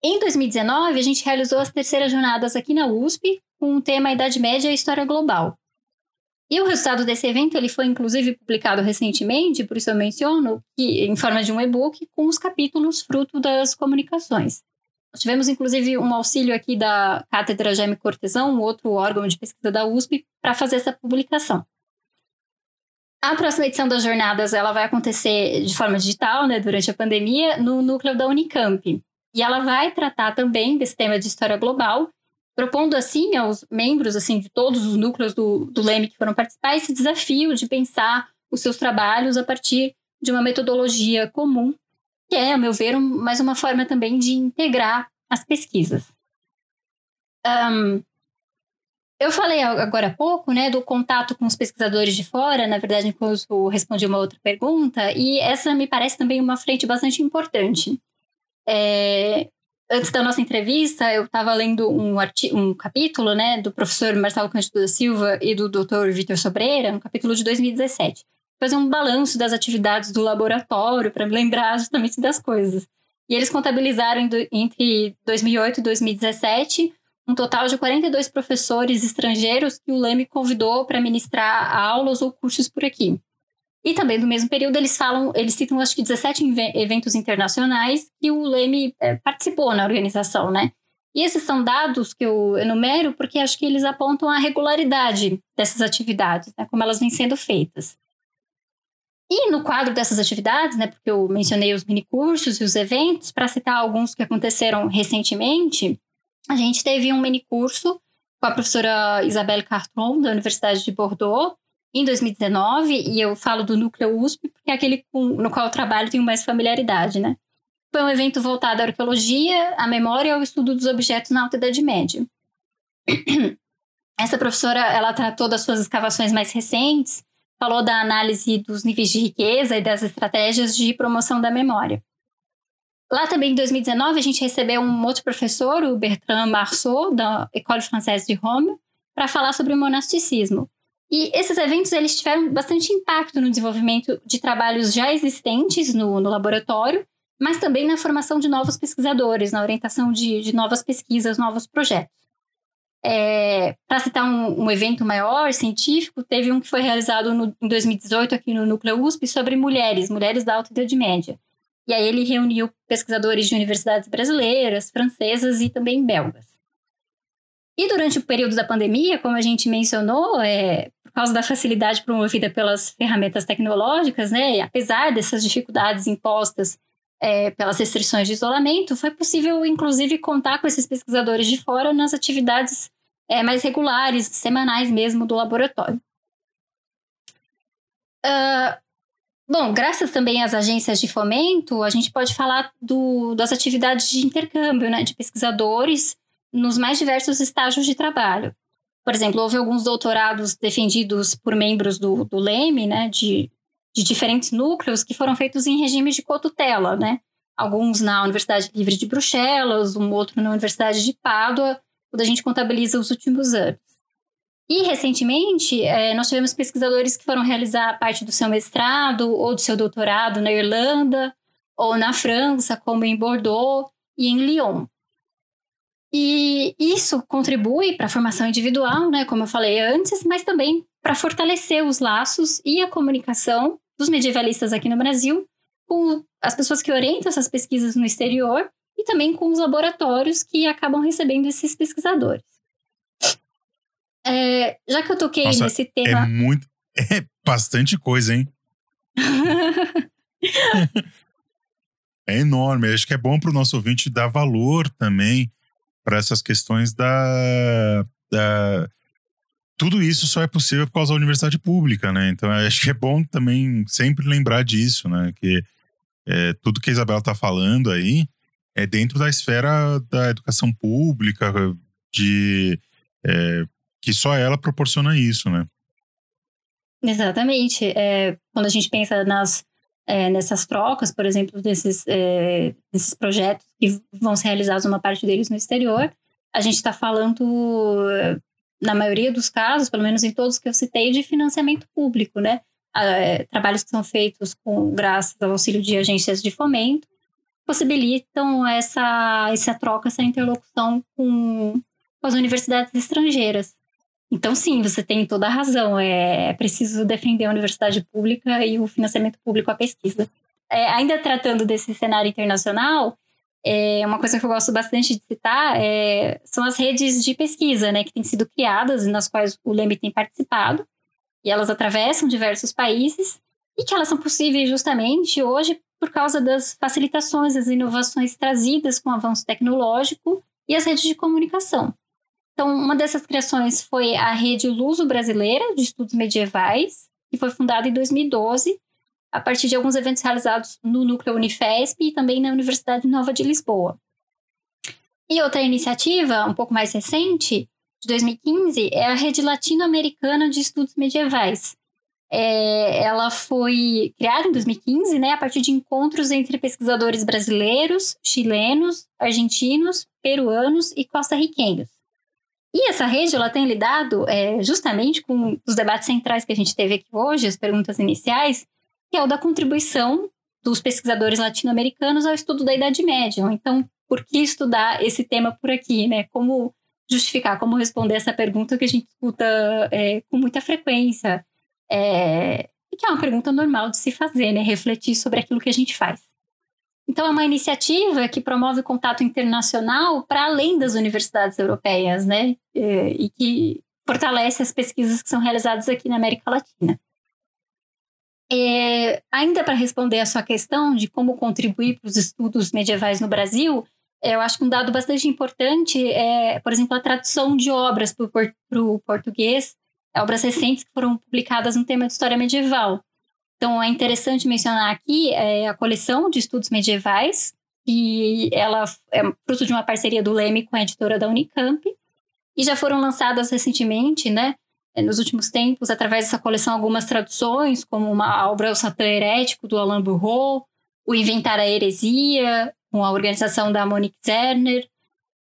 Em 2019, a gente realizou as terceiras jornadas aqui na USP, com o tema Idade Média e História Global. E o resultado desse evento ele foi inclusive publicado recentemente, por isso eu menciono, que, em forma de um e-book com os capítulos fruto das comunicações. Tivemos, inclusive, um auxílio aqui da Cátedra Jaime Cortesão, um outro órgão de pesquisa da USP, para fazer essa publicação. A próxima edição das jornadas ela vai acontecer de forma digital, né, durante a pandemia, no núcleo da Unicamp. E ela vai tratar também desse tema de história global, propondo assim aos membros assim de todos os núcleos do, do LEME que foram participar esse desafio de pensar os seus trabalhos a partir de uma metodologia comum que é, a meu ver, um, mais uma forma também de integrar as pesquisas. Um, eu falei agora há pouco, né, do contato com os pesquisadores de fora, na verdade, enquanto respondi uma outra pergunta, e essa me parece também uma frente bastante importante. É, antes da nossa entrevista, eu estava lendo um, um capítulo, né, do professor Marcelo Cândido da Silva e do Dr. Vitor Sobreira, um capítulo de 2017 fazer um balanço das atividades do laboratório para me lembrar justamente das coisas. E eles contabilizaram entre 2008 e 2017 um total de 42 professores estrangeiros que o LEME convidou para ministrar aulas ou cursos por aqui. E também no mesmo período eles falam, eles citam acho que 17 eventos internacionais que o LEME é, participou na organização, né? E esses são dados que eu enumero porque acho que eles apontam a regularidade dessas atividades, né, como elas vêm sendo feitas. E no quadro dessas atividades, né, porque eu mencionei os minicursos e os eventos, para citar alguns que aconteceram recentemente, a gente teve um minicurso com a professora Isabelle Cartron, da Universidade de Bordeaux, em 2019, e eu falo do núcleo USP, porque é aquele com, no qual eu trabalho tenho mais familiaridade, né? Foi um evento voltado à arqueologia, à memória e ao estudo dos objetos na Alta Idade Média. Essa professora, ela tratou das suas escavações mais recentes, falou da análise dos níveis de riqueza e das estratégias de promoção da memória. Lá também em 2019 a gente recebeu um outro professor, o Bertrand Marceau, da École Française de Rome, para falar sobre o monasticismo. E esses eventos eles tiveram bastante impacto no desenvolvimento de trabalhos já existentes no, no laboratório, mas também na formação de novos pesquisadores, na orientação de, de novas pesquisas, novos projetos. É, Para citar um, um, evento maior, científico, teve um que foi realizado no, em 2018 aqui no Núcleo USP sobre mulheres, mulheres da Alta Idade Média. E aí ele reuniu pesquisadores de universidades brasileiras, francesas e também belgas. E durante o período da pandemia, como a gente mencionou, é, por causa da facilidade promovida pelas ferramentas tecnológicas, né, apesar dessas dificuldades impostas é, pelas restrições de isolamento, foi possível, inclusive, contar com esses pesquisadores de fora nas atividades é, mais regulares, semanais mesmo, do laboratório. Uh, bom, graças também às agências de fomento, a gente pode falar do, das atividades de intercâmbio né, de pesquisadores nos mais diversos estágios de trabalho. Por exemplo, houve alguns doutorados defendidos por membros do, do LEME, né, de de diferentes núcleos que foram feitos em regime de cotutela, né? alguns na Universidade Livre de Bruxelas, um outro na Universidade de Pádua, quando a gente contabiliza os últimos anos. E, recentemente, é, nós tivemos pesquisadores que foram realizar parte do seu mestrado ou do seu doutorado na Irlanda ou na França, como em Bordeaux e em Lyon. E isso contribui para a formação individual, né, como eu falei antes, mas também para fortalecer os laços e a comunicação dos medievalistas aqui no Brasil com as pessoas que orientam essas pesquisas no exterior e também com os laboratórios que acabam recebendo esses pesquisadores. É, já que eu toquei Nossa, nesse tema. É muito. É bastante coisa, hein? é enorme. Acho que é bom para o nosso ouvinte dar valor também para essas questões da, da, Tudo isso só é possível por causa da universidade pública, né? Então acho que é bom também sempre lembrar disso, né? Que é, tudo que a Isabela está falando aí é dentro da esfera da educação pública, de é, que só ela proporciona isso, né? Exatamente. É, quando a gente pensa nas é, nessas trocas, por exemplo, desses, é, desses projetos que vão ser realizados, uma parte deles no exterior, a gente está falando, na maioria dos casos, pelo menos em todos que eu citei, de financiamento público, né? É, trabalhos que são feitos com graças ao auxílio de agências de fomento possibilitam essa, essa troca, essa interlocução com, com as universidades estrangeiras. Então, sim, você tem toda a razão. É preciso defender a universidade pública e o financiamento público à pesquisa. É, ainda tratando desse cenário internacional, é, uma coisa que eu gosto bastante de citar é, são as redes de pesquisa, né, que têm sido criadas e nas quais o LEME tem participado. E elas atravessam diversos países e que elas são possíveis justamente hoje por causa das facilitações, das inovações trazidas com o avanço tecnológico e as redes de comunicação. Então, uma dessas criações foi a Rede Luso Brasileira de Estudos Medievais, que foi fundada em 2012, a partir de alguns eventos realizados no núcleo Unifesp e também na Universidade Nova de Lisboa. E outra iniciativa, um pouco mais recente, de 2015, é a Rede Latino-Americana de Estudos Medievais. É, ela foi criada em 2015, né, a partir de encontros entre pesquisadores brasileiros, chilenos, argentinos, peruanos e costarriquenhos. E essa rede ela tem lidado é, justamente com os debates centrais que a gente teve aqui hoje, as perguntas iniciais, que é o da contribuição dos pesquisadores latino-americanos ao estudo da Idade Média. Então, por que estudar esse tema por aqui, né? Como justificar, como responder essa pergunta que a gente escuta é, com muita frequência, é, que é uma pergunta normal de se fazer, né? Refletir sobre aquilo que a gente faz. Então, é uma iniciativa que promove contato internacional para além das universidades europeias, né? É, e que fortalece as pesquisas que são realizadas aqui na América Latina. É, ainda para responder a sua questão de como contribuir para os estudos medievais no Brasil, é, eu acho que um dado bastante importante é, por exemplo, a tradução de obras para o português, obras recentes que foram publicadas no tema de história medieval. Então, é interessante mencionar aqui é, a coleção de estudos medievais, que ela é fruto de uma parceria do Leme com a editora da Unicamp, e já foram lançadas recentemente, né, nos últimos tempos, através dessa coleção, algumas traduções, como uma obra O Satã Herético, do Alain Bourreau, O Inventar a Heresia, com a organização da Monique Zerner,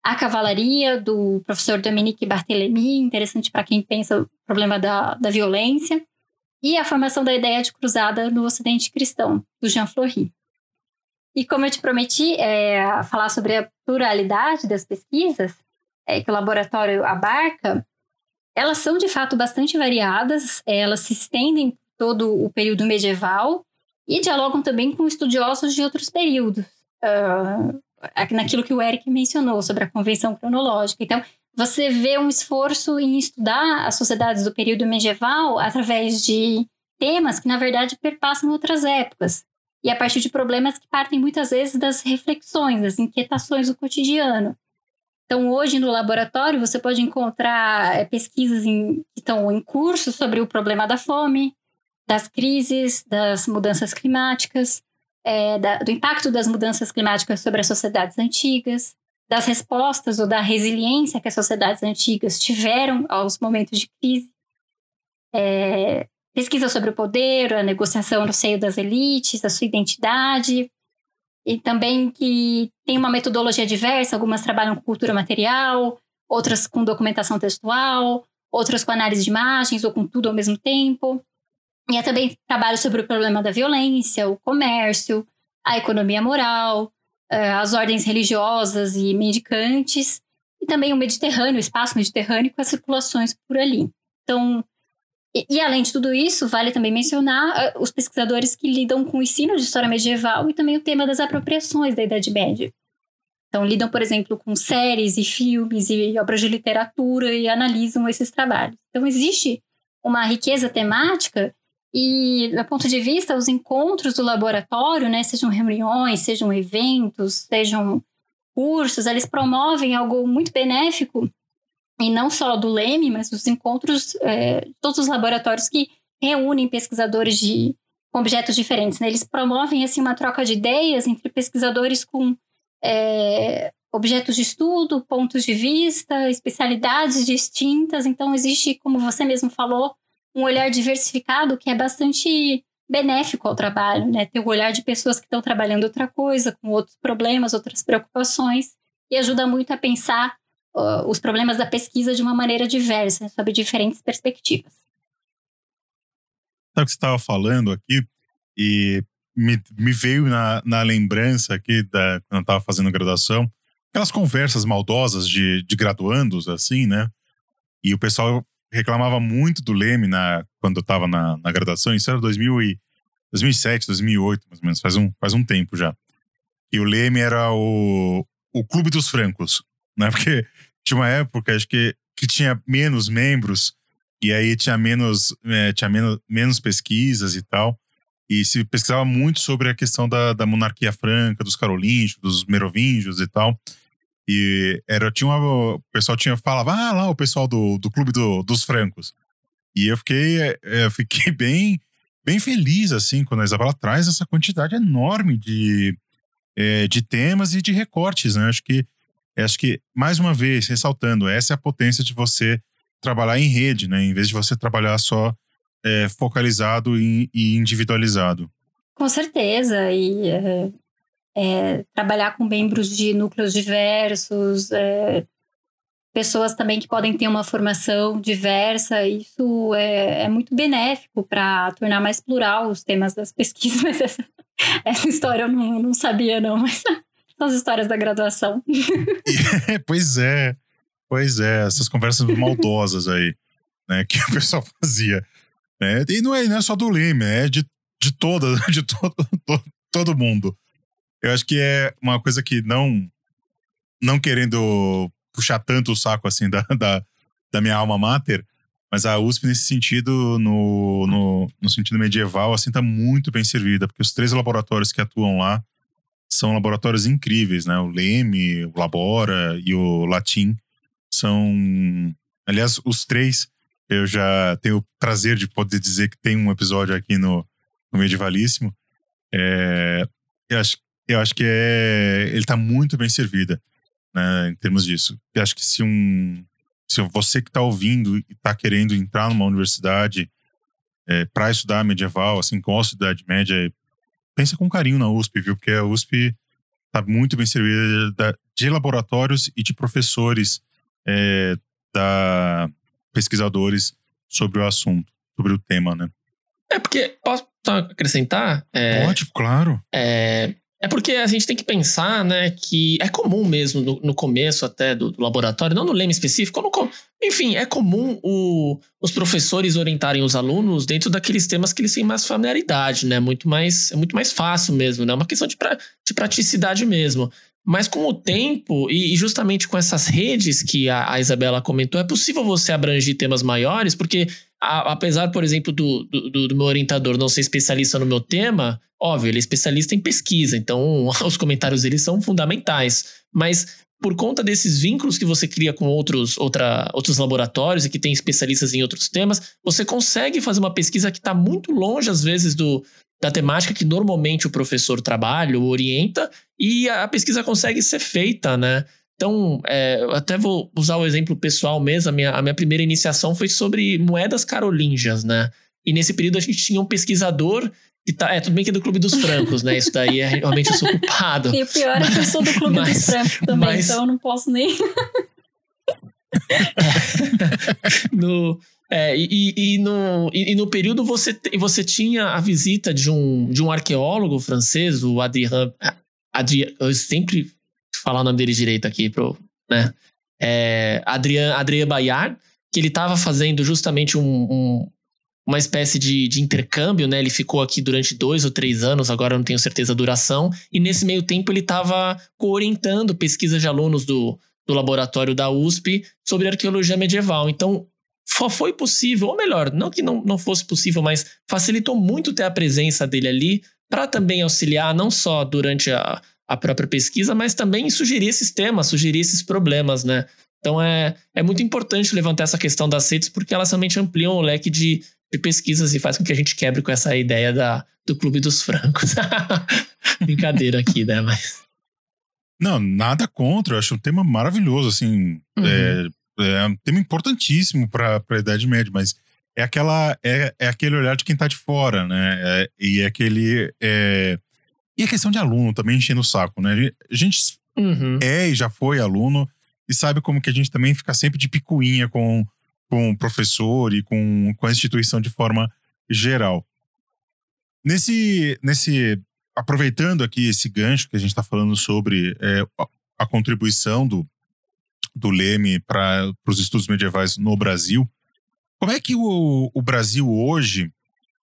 A Cavalaria, do professor Dominique Barthélemy, interessante para quem pensa o problema da, da violência, e a formação da ideia de cruzada no Ocidente cristão, do Jean Fleury. E como eu te prometi é, falar sobre a pluralidade das pesquisas é, que o laboratório abarca, elas são de fato bastante variadas, é, elas se estendem todo o período medieval e dialogam também com estudiosos de outros períodos, uh, naquilo que o Eric mencionou sobre a convenção cronológica. Então, você vê um esforço em estudar as sociedades do período medieval através de temas que, na verdade, perpassam outras épocas. E a partir de problemas que partem muitas vezes das reflexões, das inquietações do cotidiano. Então, hoje no laboratório, você pode encontrar é, pesquisas em, que estão em curso sobre o problema da fome, das crises, das mudanças climáticas, é, da, do impacto das mudanças climáticas sobre as sociedades antigas, das respostas ou da resiliência que as sociedades antigas tiveram aos momentos de crise. É, pesquisa sobre o poder, a negociação no seio das elites, a sua identidade. E também que tem uma metodologia diversa, algumas trabalham com cultura material, outras com documentação textual, outras com análise de imagens ou com tudo ao mesmo tempo. E é também trabalho sobre o problema da violência, o comércio, a economia moral, eh, as ordens religiosas e mendicantes, e também o Mediterrâneo, o espaço mediterrâneo com as circulações por ali. Então, e, além de tudo isso, vale também mencionar uh, os pesquisadores que lidam com o ensino de história medieval e também o tema das apropriações da Idade Média. Então, lidam, por exemplo, com séries e filmes e obras de literatura e analisam esses trabalhos. Então, existe uma riqueza temática e, do ponto de vista, os encontros do laboratório, né, sejam reuniões, sejam eventos, sejam cursos, eles promovem algo muito benéfico e não só do Leme, mas dos encontros, é, todos os laboratórios que reúnem pesquisadores de objetos diferentes. Né? Eles promovem assim uma troca de ideias entre pesquisadores com é, objetos de estudo, pontos de vista, especialidades distintas. Então existe, como você mesmo falou, um olhar diversificado que é bastante benéfico ao trabalho, né? Ter o olhar de pessoas que estão trabalhando outra coisa, com outros problemas, outras preocupações, e ajuda muito a pensar uh, os problemas da pesquisa de uma maneira diversa, sob diferentes perspectivas. Sabe o que você estava falando aqui? E me, me veio na, na, lembrança aqui, da, quando eu estava fazendo graduação, aquelas conversas maldosas de, de graduandos, assim, né? E o pessoal reclamava muito do Leme na, quando eu estava na, na graduação, isso era 2000 e, 2007, 2008, mais ou menos, faz um, faz um tempo já. E o Leme era o, o clube dos francos, né? Porque tinha uma época, acho que, que tinha menos membros, e aí tinha menos, é, tinha menos, menos pesquisas e tal. E se pesquisava muito sobre a questão da, da monarquia franca, dos carolíngios, dos merovingios e tal. E era, tinha uma, o pessoal tinha, falava, ah, lá o pessoal do, do clube do, dos francos. E eu fiquei, é, eu fiquei bem, bem feliz, assim, quando a Isabela traz essa quantidade enorme de, é, de temas e de recortes, né? Acho que acho que, mais uma vez, ressaltando, essa é a potência de você trabalhar em rede, né? Em vez de você trabalhar só é, focalizado e, e, individualizado. Com certeza. E é, é, trabalhar com membros de núcleos diversos, é, pessoas também que podem ter uma formação diversa, isso é, é muito benéfico para tornar mais plural os temas das pesquisas. Mas essa, essa história eu não, não sabia, não. Mas nas histórias da graduação. É, pois é, pois é, essas conversas maldosas aí, né, que o pessoal fazia. Né? E não é, não é só do Leme, é de, de toda, de todo, todo, todo mundo. Eu acho que é uma coisa que não, não querendo puxar tanto o saco assim da, da, da minha alma mater, mas a USP, nesse sentido, no, no, no, sentido medieval, assim, tá muito bem servida, porque os três laboratórios que atuam lá são laboratórios incríveis, né? O Leme, o Labora e o Latim são, aliás, os três eu já tenho o prazer de poder dizer que tem um episódio aqui no, no Medievalíssimo. É, eu, acho, eu acho que é, ele está muito bem servido né, em termos disso. Eu acho que se um se você que está ouvindo e está querendo entrar numa universidade é, para estudar medieval, assim, gosta da Idade Média, pensa com carinho na USP, viu? Porque a USP está muito bem servida de laboratórios e de professores, é, da pesquisadores sobre o assunto, sobre o tema, né? É porque, posso acrescentar? É, Pode, claro. É, é porque a gente tem que pensar, né, que é comum mesmo no, no começo até do, do, laboratório, não no lema específico, no, enfim, é comum o, os professores orientarem os alunos dentro daqueles temas que eles têm mais familiaridade, né, muito mais, é muito mais fácil mesmo, né, é uma questão de, pra, de praticidade mesmo. Mas com o tempo e, justamente com essas redes que a Isabela comentou, é possível você abranger temas maiores, porque a, apesar, por exemplo, do, do, do, meu orientador não ser especialista no meu tema, óbvio, ele é especialista em pesquisa, então os comentários dele são fundamentais. Mas por conta desses vínculos que você cria com outros, outra, outros laboratórios e que tem especialistas em outros temas, você consegue fazer uma pesquisa que está muito longe, às vezes, do, da temática que normalmente o professor trabalha ou orienta, e a pesquisa consegue ser feita, né? Então, é, eu até vou usar o exemplo pessoal mesmo. A minha, a minha primeira iniciação foi sobre moedas carolíngias, né? E nesse período a gente tinha um pesquisador Tá, é, tudo bem que é do Clube dos Francos, né? Isso daí é realmente eu sou culpado. E o pior é que eu sou do Clube mas, dos Francos também, mas... então eu não posso nem. no, é, e, e, no, e, no período você, você tinha a visita de um, de um arqueólogo francês, o Adrien. Adrien eu sempre falar o nome dele direito aqui, pro, né? É, Adrien, Adrien Bayard, que ele estava fazendo justamente um, um, uma espécie de, de intercâmbio, né? Ele ficou aqui durante dois ou três anos, agora eu não tenho certeza a duração, e nesse meio tempo ele estava orientando pesquisas de alunos do, do laboratório da USP sobre arqueologia medieval. Então, foi possível, ou melhor, não que não, não fosse possível, mas facilitou muito ter a presença dele ali para também auxiliar, não só durante a, a própria pesquisa, mas também sugerir esses temas, sugerir esses problemas, né? Então é, é muito importante levantar essa questão das redes, porque elas realmente ampliam o leque de, de pesquisas e faz com que a gente quebre com essa ideia da, do Clube dos Francos. Brincadeira aqui, né? Mas. Não, nada contra. Eu acho um tema maravilhoso, assim. Uhum. É, é, um tema importantíssimo para a Idade Média, mas é aquela é, é aquele olhar de quem está de fora, né? É, e é aquele. É, e a questão de aluno também enchendo o saco, né? A gente uhum. é e já foi aluno e sabe como que a gente também fica sempre de picuinha com, com o professor e com, com a instituição de forma geral. Nesse, nesse aproveitando aqui esse gancho que a gente está falando sobre é, a, a, contribuição do, do Leme para os estudos medievais no Brasil, como é que o, o Brasil hoje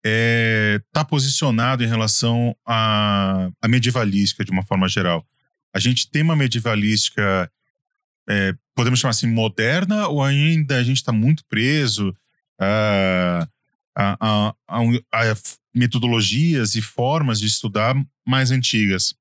está é, tá posicionado em relação à, à medievalística de uma forma geral? A gente tem uma medievalística, é, podemos chamar assim, moderna, ou ainda a gente está muito preso a, a, a, a metodologias e formas de estudar mais antigas.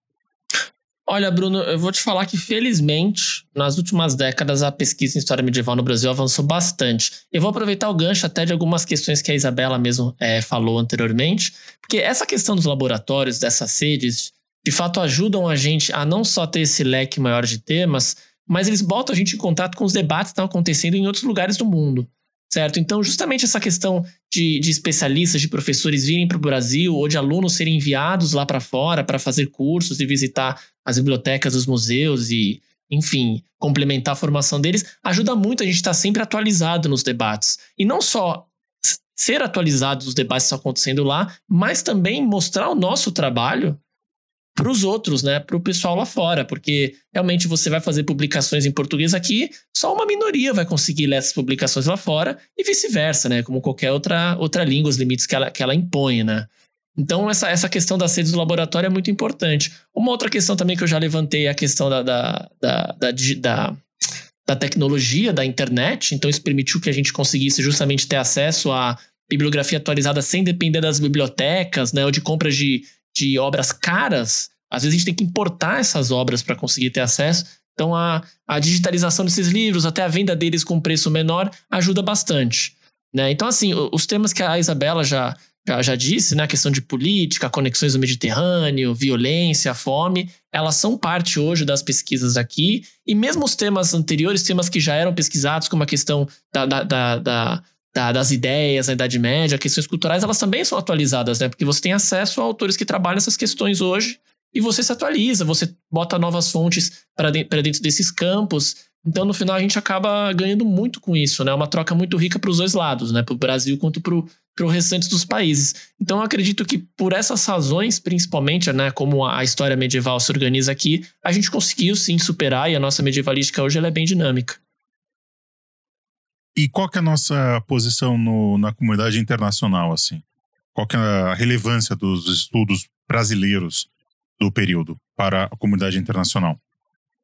Olha, Bruno, eu vou te falar que, felizmente, nas últimas décadas, a pesquisa em história medieval no Brasil avançou bastante. Eu vou aproveitar o gancho até de algumas questões que a Isabela mesmo é, falou anteriormente, porque essa questão dos laboratórios, dessas sedes, de fato ajudam a gente a não só ter esse leque maior de temas, mas eles botam a gente em contato com os debates que estão acontecendo em outros lugares do mundo certo? Então, justamente essa questão de, de especialistas, de professores virem para o Brasil ou de alunos serem enviados lá para fora para fazer cursos e visitar as bibliotecas, os museus e, enfim, complementar a formação deles, ajuda muito a gente estar tá sempre atualizado nos debates. E não só ser atualizado dos debates que estão acontecendo lá, mas também mostrar o nosso trabalho para os outros, né? Para o pessoal lá fora, porque realmente você vai fazer publicações em português aqui, só uma minoria vai conseguir ler essas publicações lá fora e vice-versa, né? Como qualquer outra, outra língua, os limites que ela, que ela impõe, né? Então, essa, essa questão das redes do laboratório é muito importante. Uma outra questão também que eu já levantei é a questão da, da, da, da, da, tecnologia, da internet. Então, isso permitiu que a gente conseguisse justamente ter acesso à bibliografia atualizada sem depender das bibliotecas, né? Ou de compras de, de obras caras, às vezes a gente tem que importar essas obras para conseguir ter acesso. Então a, a digitalização desses livros, até a venda deles com preço menor, ajuda bastante. Né? Então, assim, os temas que a Isabela já, já, já disse, né? a questão de política, conexões do Mediterrâneo, violência, fome, elas são parte hoje das pesquisas aqui. E mesmo os temas anteriores, temas que já eram pesquisados, como a questão da, da, da, da da, das ideias na Idade Média, questões culturais, elas também são atualizadas, né? Porque você tem acesso a autores que trabalham essas questões hoje e você se atualiza, você bota novas fontes para dentro, dentro desses campos. Então, no final, a gente acaba ganhando muito com isso, né? Uma troca muito rica para os dois lados, né? Para o Brasil quanto para o restante dos países. Então, eu acredito que por essas razões, principalmente, né? Como a história medieval se organiza aqui, a gente conseguiu sim superar e a nossa medievalística hoje é bem dinâmica. E qual que é a nossa posição no, na comunidade internacional, assim? Qual que é a relevância dos estudos brasileiros do período para a comunidade internacional?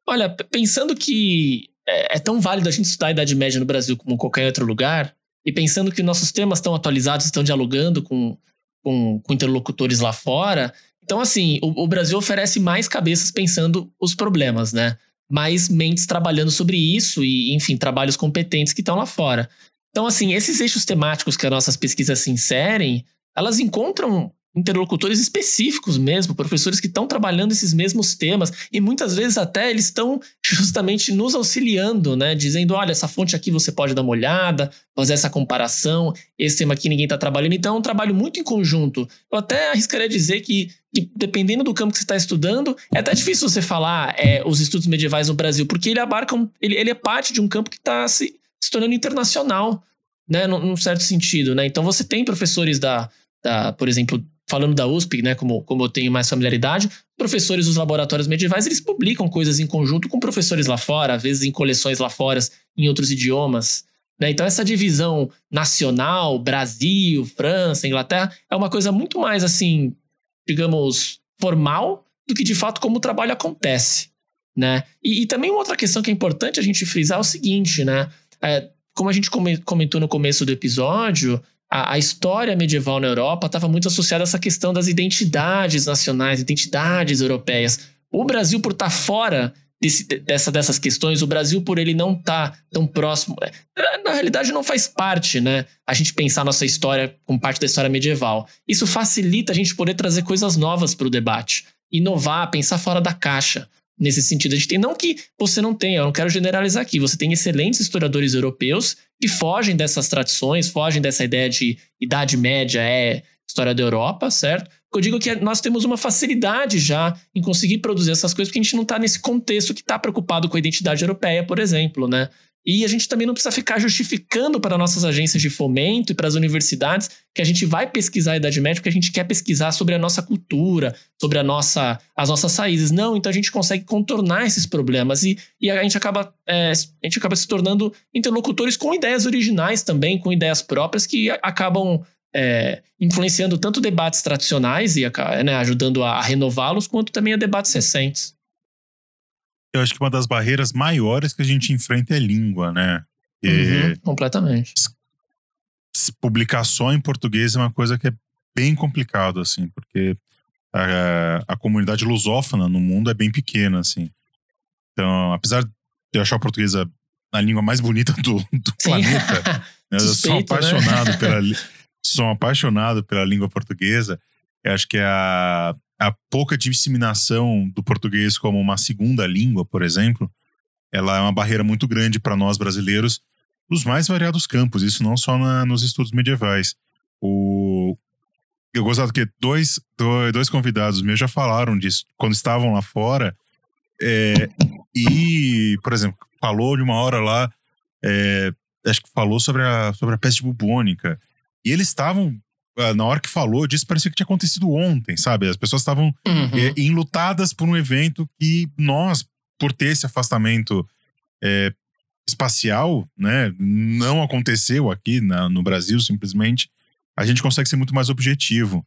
Olha, pensando que é, é tão válido a gente estudar a Idade Média no Brasil como em qualquer outro lugar, e pensando que nossos temas estão atualizados, estão dialogando com, com, com interlocutores lá fora, então, assim, o, o Brasil oferece mais cabeças pensando os problemas, né? Mais mentes trabalhando sobre isso e, enfim, trabalhos competentes que estão lá fora. Então, assim, esses eixos temáticos que as nossas pesquisas se inserem, elas encontram interlocutores específicos mesmo, professores que estão trabalhando esses mesmos temas e muitas vezes até eles estão justamente nos auxiliando, né, dizendo, olha, essa fonte aqui você pode dar uma olhada, fazer essa comparação, esse tema aqui ninguém está trabalhando, então é um trabalho muito em conjunto. Eu até arriscaria dizer que, que dependendo do campo que você está estudando, é até difícil você falar é, os estudos medievais no Brasil, porque ele abarca, um, ele, ele é parte de um campo que está se, se tornando internacional, né, num, num certo sentido, né, então você tem professores da, da por exemplo, falando da USP, né, como, como eu tenho mais familiaridade, professores dos laboratórios medievais, eles publicam coisas em conjunto com professores lá fora, às vezes em coleções lá fora, em outros idiomas. Né? Então, essa divisão nacional, Brasil, França, Inglaterra, é uma coisa muito mais, assim, digamos, formal do que de fato como o trabalho acontece. Né? E, e também uma outra questão que é importante a gente frisar é o seguinte, né? É, como a gente comentou no começo do episódio, a, a história medieval na Europa estava muito associada a essa questão das identidades nacionais, identidades europeias. O Brasil, por estar tá fora desse, dessa, dessas questões, o Brasil, por ele não estar tá tão próximo. É, na realidade, não faz parte, né? A gente pensar nossa história como parte da história medieval. Isso facilita a gente poder trazer coisas novas para o debate, inovar, pensar fora da caixa nesse sentido. A gente tem, não que você não tenha, eu não quero generalizar aqui, você tem excelentes historiadores europeus que fogem dessas tradições, fogem dessa ideia de Idade Média é história da Europa, certo? Eu digo que nós temos uma facilidade já em conseguir produzir essas coisas, porque a gente não está nesse contexto que está preocupado com a identidade europeia, por exemplo, né? E a gente também não precisa ficar justificando para nossas agências de fomento e para as universidades que a gente vai pesquisar a Idade Média porque a gente quer pesquisar sobre a nossa cultura, sobre a nossa, as nossas raízes. Não, então a gente consegue contornar esses problemas e, e a, gente acaba, é, a gente acaba se tornando interlocutores com ideias originais também, com ideias próprias que acabam é, influenciando tanto debates tradicionais e né, ajudando a, a renová-los, quanto também a debates recentes. Eu acho que uma das barreiras maiores que a gente enfrenta é a língua, né? Uhum, completamente. Publicar só em português é uma coisa que é bem complicado, assim, porque a, a comunidade lusófona no mundo é bem pequena, assim. Então, apesar de eu achar o português a, a língua mais bonita do, do planeta, né? eu sou né? apaixonado né? pela sou apaixonado pela língua portuguesa. Eu acho que é a a pouca disseminação do português como uma segunda língua, por exemplo, ela é uma barreira muito grande para nós brasileiros nos mais variados campos, isso não só na, nos estudos medievais. O, eu gostava que dois, dois convidados meus já falaram disso quando estavam lá fora. É, e, por exemplo, falou de uma hora lá, é, acho que falou sobre a, sobre a peste bubônica. E eles estavam na hora que falou disso, parecia que tinha acontecido ontem, sabe? As pessoas estavam uhum. é, enlutadas por um evento que nós, por ter esse afastamento é, espacial, né, não aconteceu aqui na, no Brasil, simplesmente. A gente consegue ser muito mais objetivo.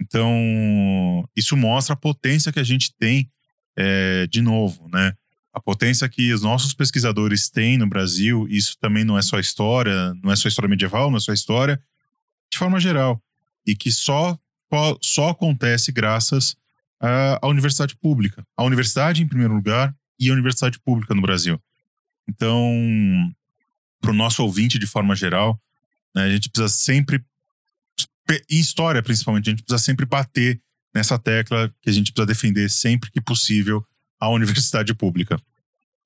Então, isso mostra a potência que a gente tem, é, de novo, né? A potência que os nossos pesquisadores têm no Brasil, isso também não é só história, não é só história medieval, não é só história, de forma geral, e que só, só acontece graças à, universidade pública. A universidade, em primeiro lugar, e a universidade pública no Brasil. Então, para o nosso ouvinte, de forma geral, né, a gente precisa sempre, em história principalmente, a gente precisa sempre bater nessa tecla que a gente precisa defender sempre que possível a universidade pública.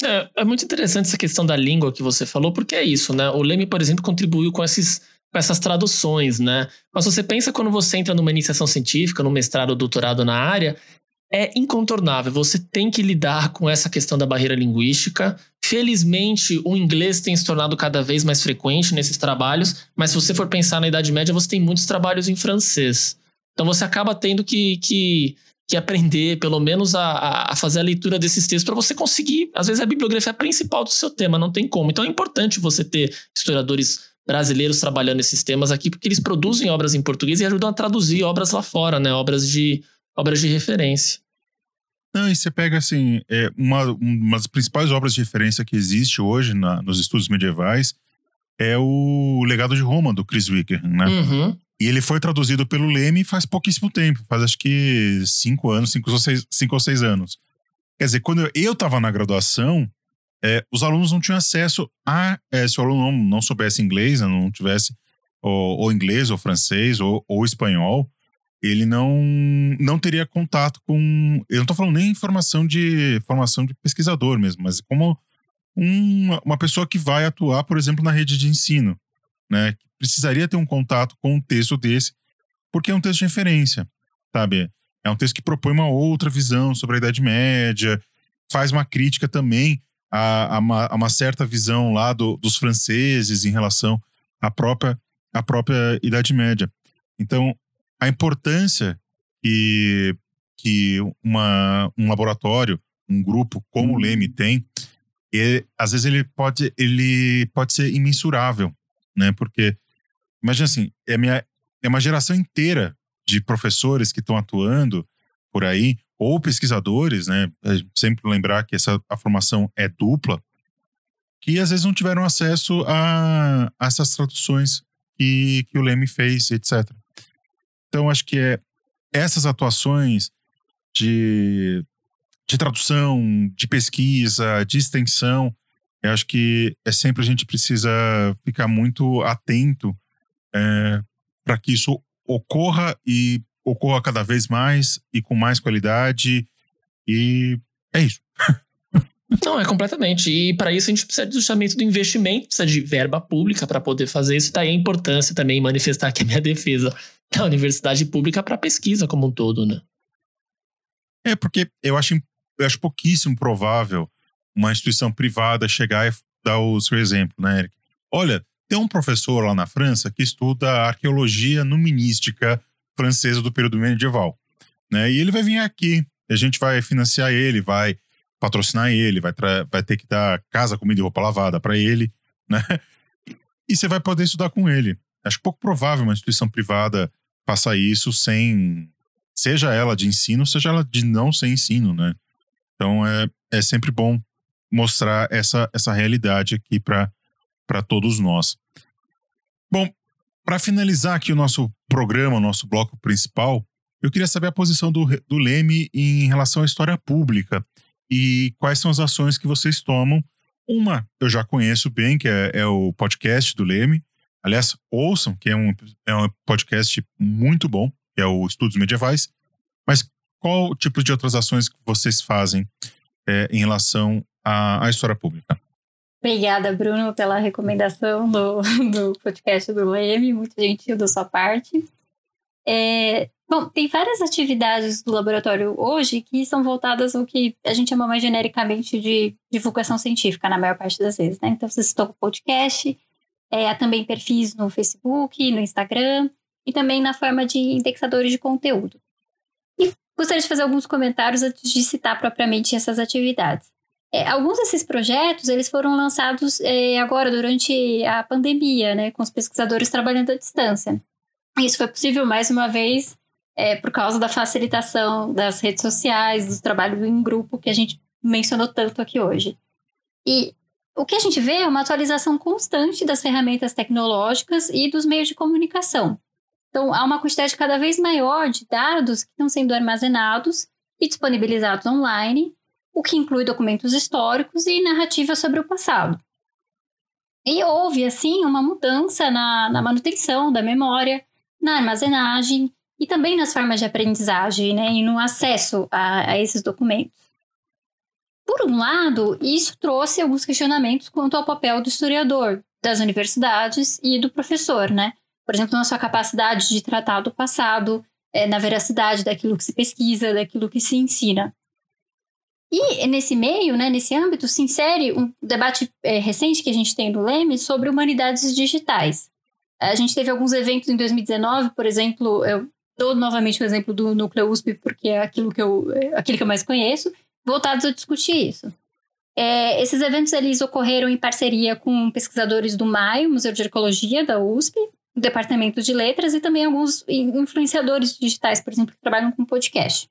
É, é, muito interessante essa questão da língua que você falou, porque é isso, né? O Leme, por exemplo, contribuiu com esses com essas traduções, né? Mas você pensa quando você entra numa iniciação científica, num mestrado ou doutorado na área, é incontornável. Você tem que lidar com essa questão da barreira linguística. Felizmente, o inglês tem se tornado cada vez mais frequente nesses trabalhos, mas se você for pensar na Idade Média, você tem muitos trabalhos em francês. Então você acaba tendo que, que, que aprender, pelo menos, a, a fazer a leitura desses textos para você conseguir. Às vezes, a bibliografia principal do seu tema, não tem como. Então é importante você ter historiadores brasileiros trabalhando nesses temas aqui, porque eles produzem obras em português e ajudam a traduzir obras lá fora, né? Obras de, obras de referência. Não, e você pega assim, é, uma, uma das principais obras de referência que existe hoje na, nos estudos medievais é o Legado de Roma, do Chris Wicker, né? Uhum. E ele foi traduzido pelo Leme faz pouquíssimo tempo, faz acho que cinco anos, cinco ou seis, cinco ou seis anos. Quer dizer, quando eu estava na graduação, é, os alunos não tinham acesso a. É, se o aluno não, não soubesse inglês, né, não tivesse ou, ou inglês, ou francês, ou, ou espanhol, ele não, não teria contato com. Eu não estou falando nem formação de formação de pesquisador mesmo, mas como uma pessoa que vai atuar, por exemplo, na rede de ensino, né? Precisaria ter um contato com um texto desse, porque é um texto de referência, sabe? É um texto que propõe uma outra visão sobre a Idade Média, faz uma crítica também a, a, uma, a uma, certa visão lá do, dos franceses em relação à própria, à própria Idade Média. Então, a importância que, que uma, um laboratório, um grupo como o Leme tem, é, às vezes ele pode, ele pode ser imensurável, né? Porque, imagina assim, é, minha, é uma geração inteira de professores que estão atuando por aí, ou pesquisadores, né? Sempre lembrar que essa a formação é dupla, que às vezes não tiveram acesso a, a essas traduções que, que o Leme fez, etc. Então, acho que é essas atuações de, de tradução, de pesquisa, de extensão, eu acho que é sempre a gente precisa ficar muito atento é, para que isso ocorra e ocorra cada vez mais e com mais qualidade. E é isso. Não, é completamente. E para isso a gente precisa justamente do investimento, precisa de verba pública para poder fazer isso. Daí a importância também manifestar aqui a minha defesa da universidade pública para pesquisa como um todo, né? É, porque eu acho, eu acho pouquíssimo provável uma instituição privada chegar e dar o seu exemplo, né, Eric? Olha, tem um professor lá na França que estuda arqueologia numinística francesa do período medieval, né? E ele vai vir aqui, a gente vai financiar ele, vai patrocinar ele, vai, vai ter que dar casa, comida e roupa lavada para ele, né? E você vai poder estudar com ele. Acho pouco provável uma instituição privada faça isso sem. Seja ela de ensino, seja ela de não ser ensino, né? Então é, é sempre bom mostrar essa, essa realidade aqui para todos nós. Bom, para finalizar aqui o nosso programa, o nosso bloco principal, eu queria saber a posição do, do Leme em relação à história pública e quais são as ações que vocês tomam. Uma eu já conheço bem, que é, é o podcast do Leme. Aliás, ouçam, que é um, é um podcast muito bom, que é o Estudos Medievais. Mas qual tipo de outras ações que vocês fazem é, em relação à, à história pública? Obrigada, Bruno, pela recomendação do, do podcast do Leme, muito gentil da sua parte. É, Bom, tem várias atividades do laboratório hoje que são voltadas ao que a gente chama mais genericamente de divulgação científica, na maior parte das vezes, né? Então, vocês estão com podcast, é, há também perfis no Facebook, no Instagram, e também na forma de indexadores de conteúdo. E gostaria de fazer alguns comentários antes de citar propriamente essas atividades. É, alguns desses projetos, eles foram lançados é, agora, durante a pandemia, né? Com os pesquisadores trabalhando à distância. Isso foi possível, mais uma vez, é, por causa da facilitação das redes sociais, do trabalho em grupo que a gente mencionou tanto aqui hoje. E o que a gente vê é uma atualização constante das ferramentas tecnológicas e dos meios de comunicação. Então, há uma quantidade cada vez maior de dados que estão sendo armazenados e disponibilizados online, o que inclui documentos históricos e narrativas sobre o passado. E houve, assim, uma mudança na, na manutenção da memória, na armazenagem e também nas formas de aprendizagem né, e no acesso a, a esses documentos. Por um lado, isso trouxe alguns questionamentos quanto ao papel do historiador, das universidades e do professor, né? Por exemplo, na sua capacidade de tratar do passado, é, na veracidade daquilo que se pesquisa, daquilo que se ensina. E nesse meio, né, nesse âmbito, se insere um debate é, recente que a gente tem no Leme sobre humanidades digitais. A gente teve alguns eventos em 2019, por exemplo, eu dou novamente o exemplo do Núcleo USP, porque é aquilo que eu, é aquilo que eu mais conheço, voltados a discutir isso. É, esses eventos eles ocorreram em parceria com pesquisadores do MAI, Museu de Arqueologia da USP, do Departamento de Letras e também alguns influenciadores digitais, por exemplo, que trabalham com podcast.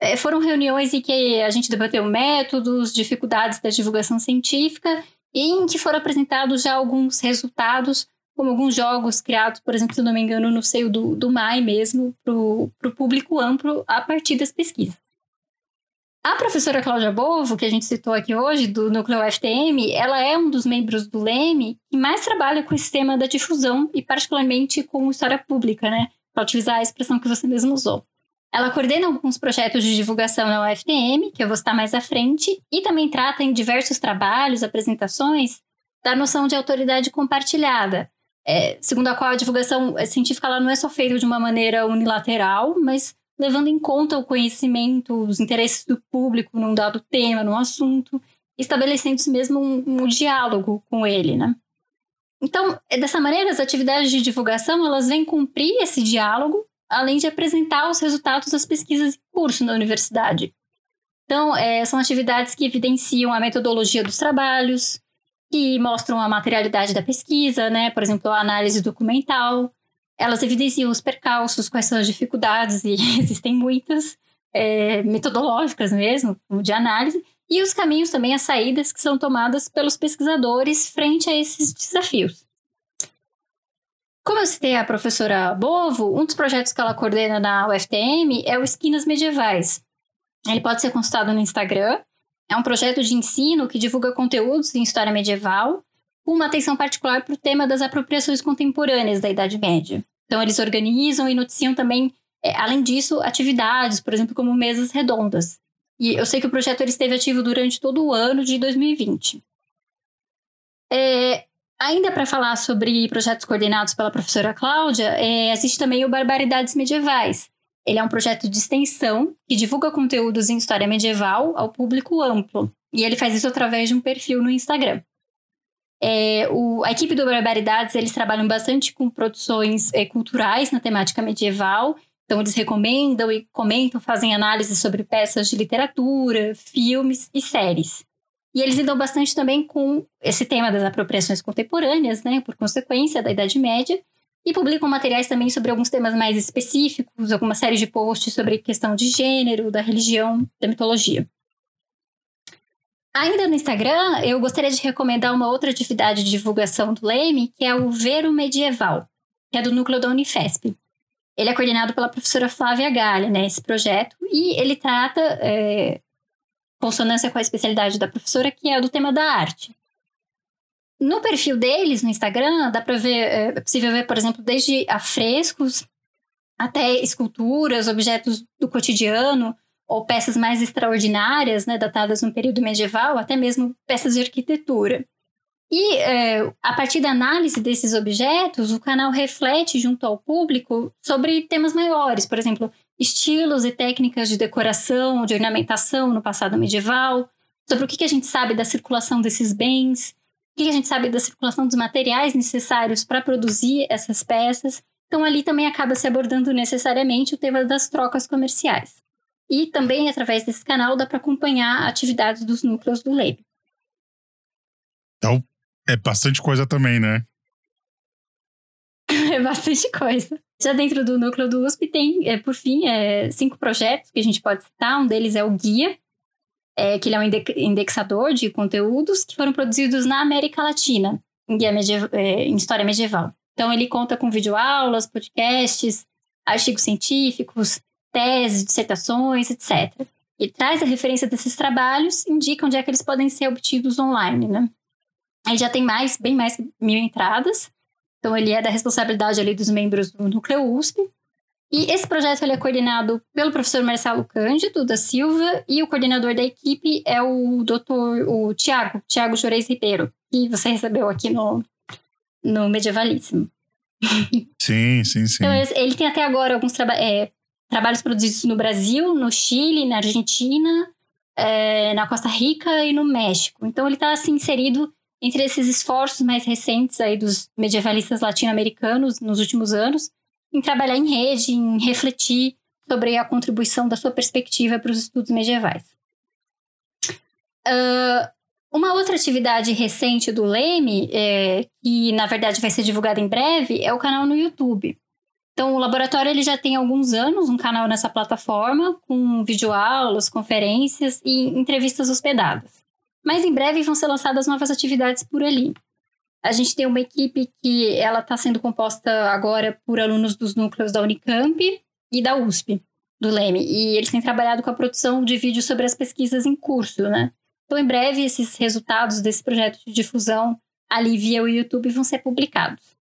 É, foram reuniões em que a gente debateu métodos, dificuldades da divulgação científica e em que foram apresentados já alguns resultados como alguns jogos criados, por exemplo, se não me engano, no seio do, do MAI mesmo, para o público amplo a partir das pesquisas. A professora Cláudia Bovo, que a gente citou aqui hoje, do Núcleo FTM, ela é um dos membros do LEME que mais trabalha com esse tema da difusão e particularmente com história pública, né? para utilizar a expressão que você mesmo usou. Ela coordena alguns projetos de divulgação na UFTM, que eu vou citar mais à frente, e também trata em diversos trabalhos, apresentações, da noção de autoridade compartilhada, é, segundo a qual a divulgação científica ela não é só feita de uma maneira unilateral, mas levando em conta o conhecimento, os interesses do público num dado tema, num assunto, estabelecendo-se mesmo um, um, diálogo com ele, né? Então, dessa maneira, as atividades de divulgação elas vêm cumprir esse diálogo além de apresentar os resultados das pesquisas em curso na universidade. Então, é, são atividades que evidenciam a metodologia dos trabalhos, que mostram a materialidade da pesquisa, né? Por exemplo, a análise documental. Elas evidenciam os percalços, quais são as dificuldades, e existem muitas, é, metodológicas mesmo, de análise, e os caminhos também, as saídas que são tomadas pelos pesquisadores frente a esses desafios. Como eu citei a professora Bovo, um dos projetos que ela coordena na UFTM é o Esquinas Medievais. Ele pode ser consultado no Instagram. É um projeto de ensino que divulga conteúdos em história medieval, com uma atenção particular para o tema das apropriações contemporâneas da Idade Média. Então, eles organizam e noticiam também, é, além disso, atividades, por exemplo, como mesas redondas. E eu sei que o projeto ele esteve ativo durante todo o ano de 2020. É, Ainda para falar sobre projetos coordenados pela professora Cláudia, é, existe também o Barbaridades Medievais. Ele é um projeto de extensão que divulga conteúdos em história medieval ao público amplo. E ele faz isso através de um perfil no Instagram. É, o, a equipe do Barbaridades, eles trabalham bastante com produções é, culturais na temática medieval. Então, eles recomendam e comentam, fazem análises sobre peças de literatura, filmes e séries. E eles lidam bastante também com esse tema das apropriações contemporâneas, né, por consequência da Idade Média, e publicam materiais também sobre alguns temas mais específicos, alguma série de posts sobre questão de gênero, da religião, da mitologia. Ainda no Instagram, eu gostaria de recomendar uma outra atividade de divulgação do Leme, que é o Vero Medieval, que é do núcleo da Unifesp. Ele é coordenado pela professora Flávia Galha, né, esse projeto, e ele trata é, consonância com a especialidade da professora, que é do tema da arte. No perfil deles, no Instagram, dá para ver, é, é possível ver, por exemplo, desde afrescos até esculturas, objetos do cotidiano ou peças mais extraordinárias, né, datadas no período medieval, até mesmo peças de arquitetura. E é, a partir da análise desses objetos, o canal reflete junto ao público sobre temas maiores, por exemplo, estilos e técnicas de decoração, de ornamentação no passado medieval, sobre o que, a gente sabe da circulação desses bens, o que, a gente sabe da circulação dos materiais necessários para produzir essas peças. Então, ali também acaba se abordando necessariamente o tema das trocas comerciais. E também, através desse canal, dá para acompanhar atividades dos núcleos do LEB. Então, é bastante coisa também, né? é bastante coisa. Já dentro do núcleo do USP tem, é, por fim, é, cinco projetos que a gente pode citar. Um deles é o Guia, é, que ele é um indexador de conteúdos que foram produzidos na América Latina, em, guia é, em história medieval. Então, ele conta com videoaulas, podcasts, artigos científicos, teses, dissertações, etc. E traz a referência desses trabalhos, indica onde é que eles podem ser obtidos online, né? Ele já tem mais, bem mais mil entradas, então, ele é da responsabilidade ali dos membros do Núcleo USP. E esse projeto ele é coordenado pelo professor Marcelo Cândido da Silva e o coordenador da equipe é o doutor, o Tiago, Tiago Jureis Ribeiro, que você recebeu aqui no, no Medievalíssimo. Sim, sim, sim. Então, ele tem até agora alguns traba é, trabalhos produzidos no Brasil, no Chile, na Argentina, é, na Costa Rica e no México. Então, ele está assim, inserido entre esses esforços mais recentes aí dos medievalistas latino-americanos nos últimos anos, em trabalhar em rede, em refletir sobre a contribuição da sua perspectiva para os estudos medievais. Uh, uma outra atividade recente do Leme, é, que na verdade vai ser divulgada em breve, é o canal no YouTube. Então, o laboratório ele já tem alguns anos um canal nessa plataforma, com videoaulas, conferências e entrevistas hospedadas. Mas em breve vão ser lançadas novas atividades por ali. A gente tem uma equipe que ela está sendo composta agora por alunos dos núcleos da Unicamp e da USP, do Leme. E eles têm trabalhado com a produção de vídeos sobre as pesquisas em curso, né? Então, em breve, esses resultados desse projeto de difusão ali via o YouTube vão ser publicados.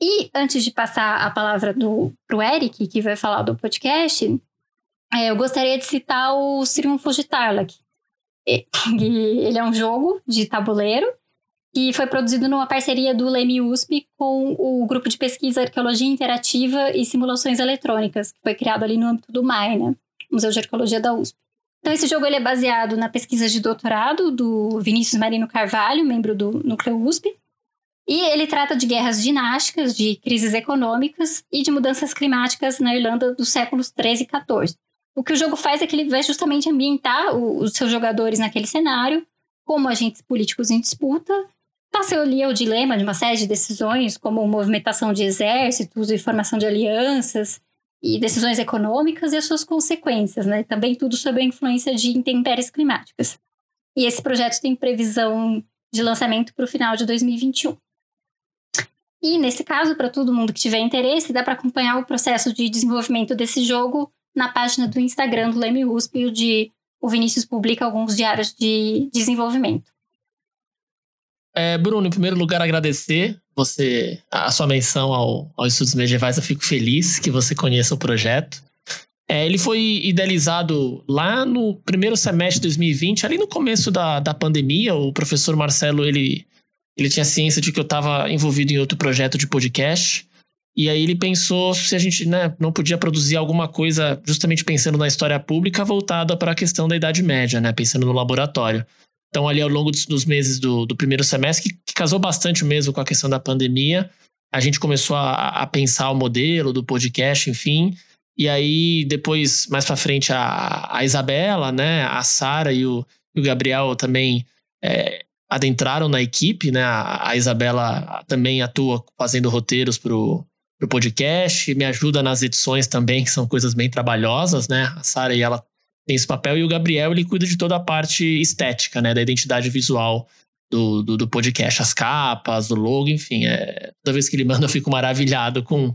E antes de passar a palavra para o Eric, que vai falar do podcast, é, eu gostaria de citar o Triunfos de Tarlac. Ele é um jogo de tabuleiro que foi produzido numa parceria do Leme USP com o grupo de pesquisa Arqueologia Interativa e Simulações Eletrônicas, que foi criado ali no âmbito do MAI, né? Museu de Arqueologia da USP. Então, esse jogo ele é baseado na pesquisa de doutorado do Vinícius Marino Carvalho, membro do Núcleo USP, e ele trata de guerras dinásticas, de crises econômicas e de mudanças climáticas na Irlanda dos séculos 13 e 14. O que o jogo faz é que ele vai justamente ambientar os seus jogadores naquele cenário, como agentes políticos em disputa, Passou ali o dilema de uma série de decisões, como movimentação de exércitos e formação de alianças, e decisões econômicas e as suas consequências, né? Também tudo sob a influência de intempéries climáticas. E esse projeto tem previsão de lançamento para o final de 2021. E nesse caso, para todo mundo que tiver interesse, dá para acompanhar o processo de desenvolvimento desse jogo na página do Instagram do Leme USP, onde o Vinícius publica alguns diários de desenvolvimento. É, Bruno, em primeiro lugar, agradecer você a sua menção ao, ao Estudos Medievais. Eu fico feliz que você conheça o projeto. É, ele foi idealizado lá no primeiro semestre de 2020, ali no começo da, da pandemia. O professor Marcelo ele, ele tinha ciência de que eu estava envolvido em outro projeto de podcast. E aí ele pensou se a gente né, não podia produzir alguma coisa justamente pensando na história pública voltada para a questão da Idade Média, né, pensando no laboratório. Então, ali ao longo dos, meses do, do, primeiro semestre, que, casou bastante mesmo com a questão da pandemia, a gente começou a, a pensar o modelo do podcast, enfim. E aí, depois, mais para frente, a, a Isabela, né, a Sara e o, e o Gabriel também é, adentraram na equipe, né? A, a Isabela também atua fazendo roteiros pro, pro podcast, me ajuda nas edições também, que são coisas bem trabalhosas, né? A Sara e ela tem esse papel e o Gabriel ele cuida de toda a parte estética, né, da identidade visual do, do, do podcast, as capas, do logo, enfim, é, toda vez que ele manda eu fico maravilhado com,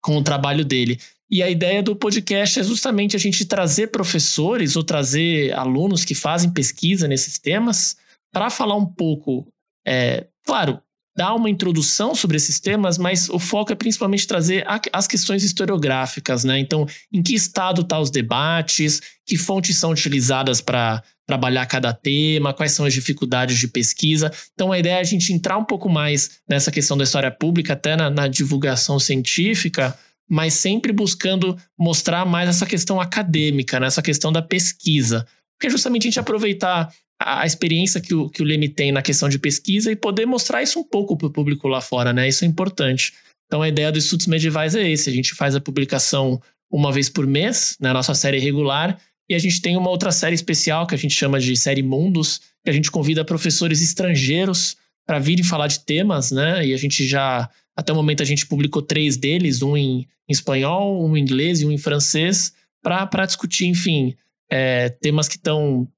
com o trabalho dele. E a ideia do podcast é justamente a gente trazer professores ou trazer alunos que fazem pesquisa nesses temas para falar um pouco, é, claro, dar uma introdução sobre esses temas, mas o foco é principalmente trazer as questões historiográficas, né? Então, em que estado estão tá os debates, que fontes são utilizadas para trabalhar cada tema, quais são as dificuldades de pesquisa. Então, a ideia é a gente entrar um pouco mais nessa questão da história pública, até na, na divulgação científica, mas sempre buscando mostrar mais essa questão acadêmica, né? essa questão da pesquisa. Porque justamente a gente aproveitar a, experiência que o, que o Leme tem na questão de pesquisa e poder mostrar isso um pouco para o público lá fora, né? Isso é importante. Então a ideia dos estudos medievais é esse: a gente faz a publicação uma vez por mês, na nossa série regular, e a gente tem uma outra série especial que a gente chama de série Mundos, que a gente convida professores estrangeiros para virem falar de temas, né? E a gente já, até o momento, a gente publicou três deles: um em, espanhol, um em inglês e um em francês, para discutir, enfim, é, temas que estão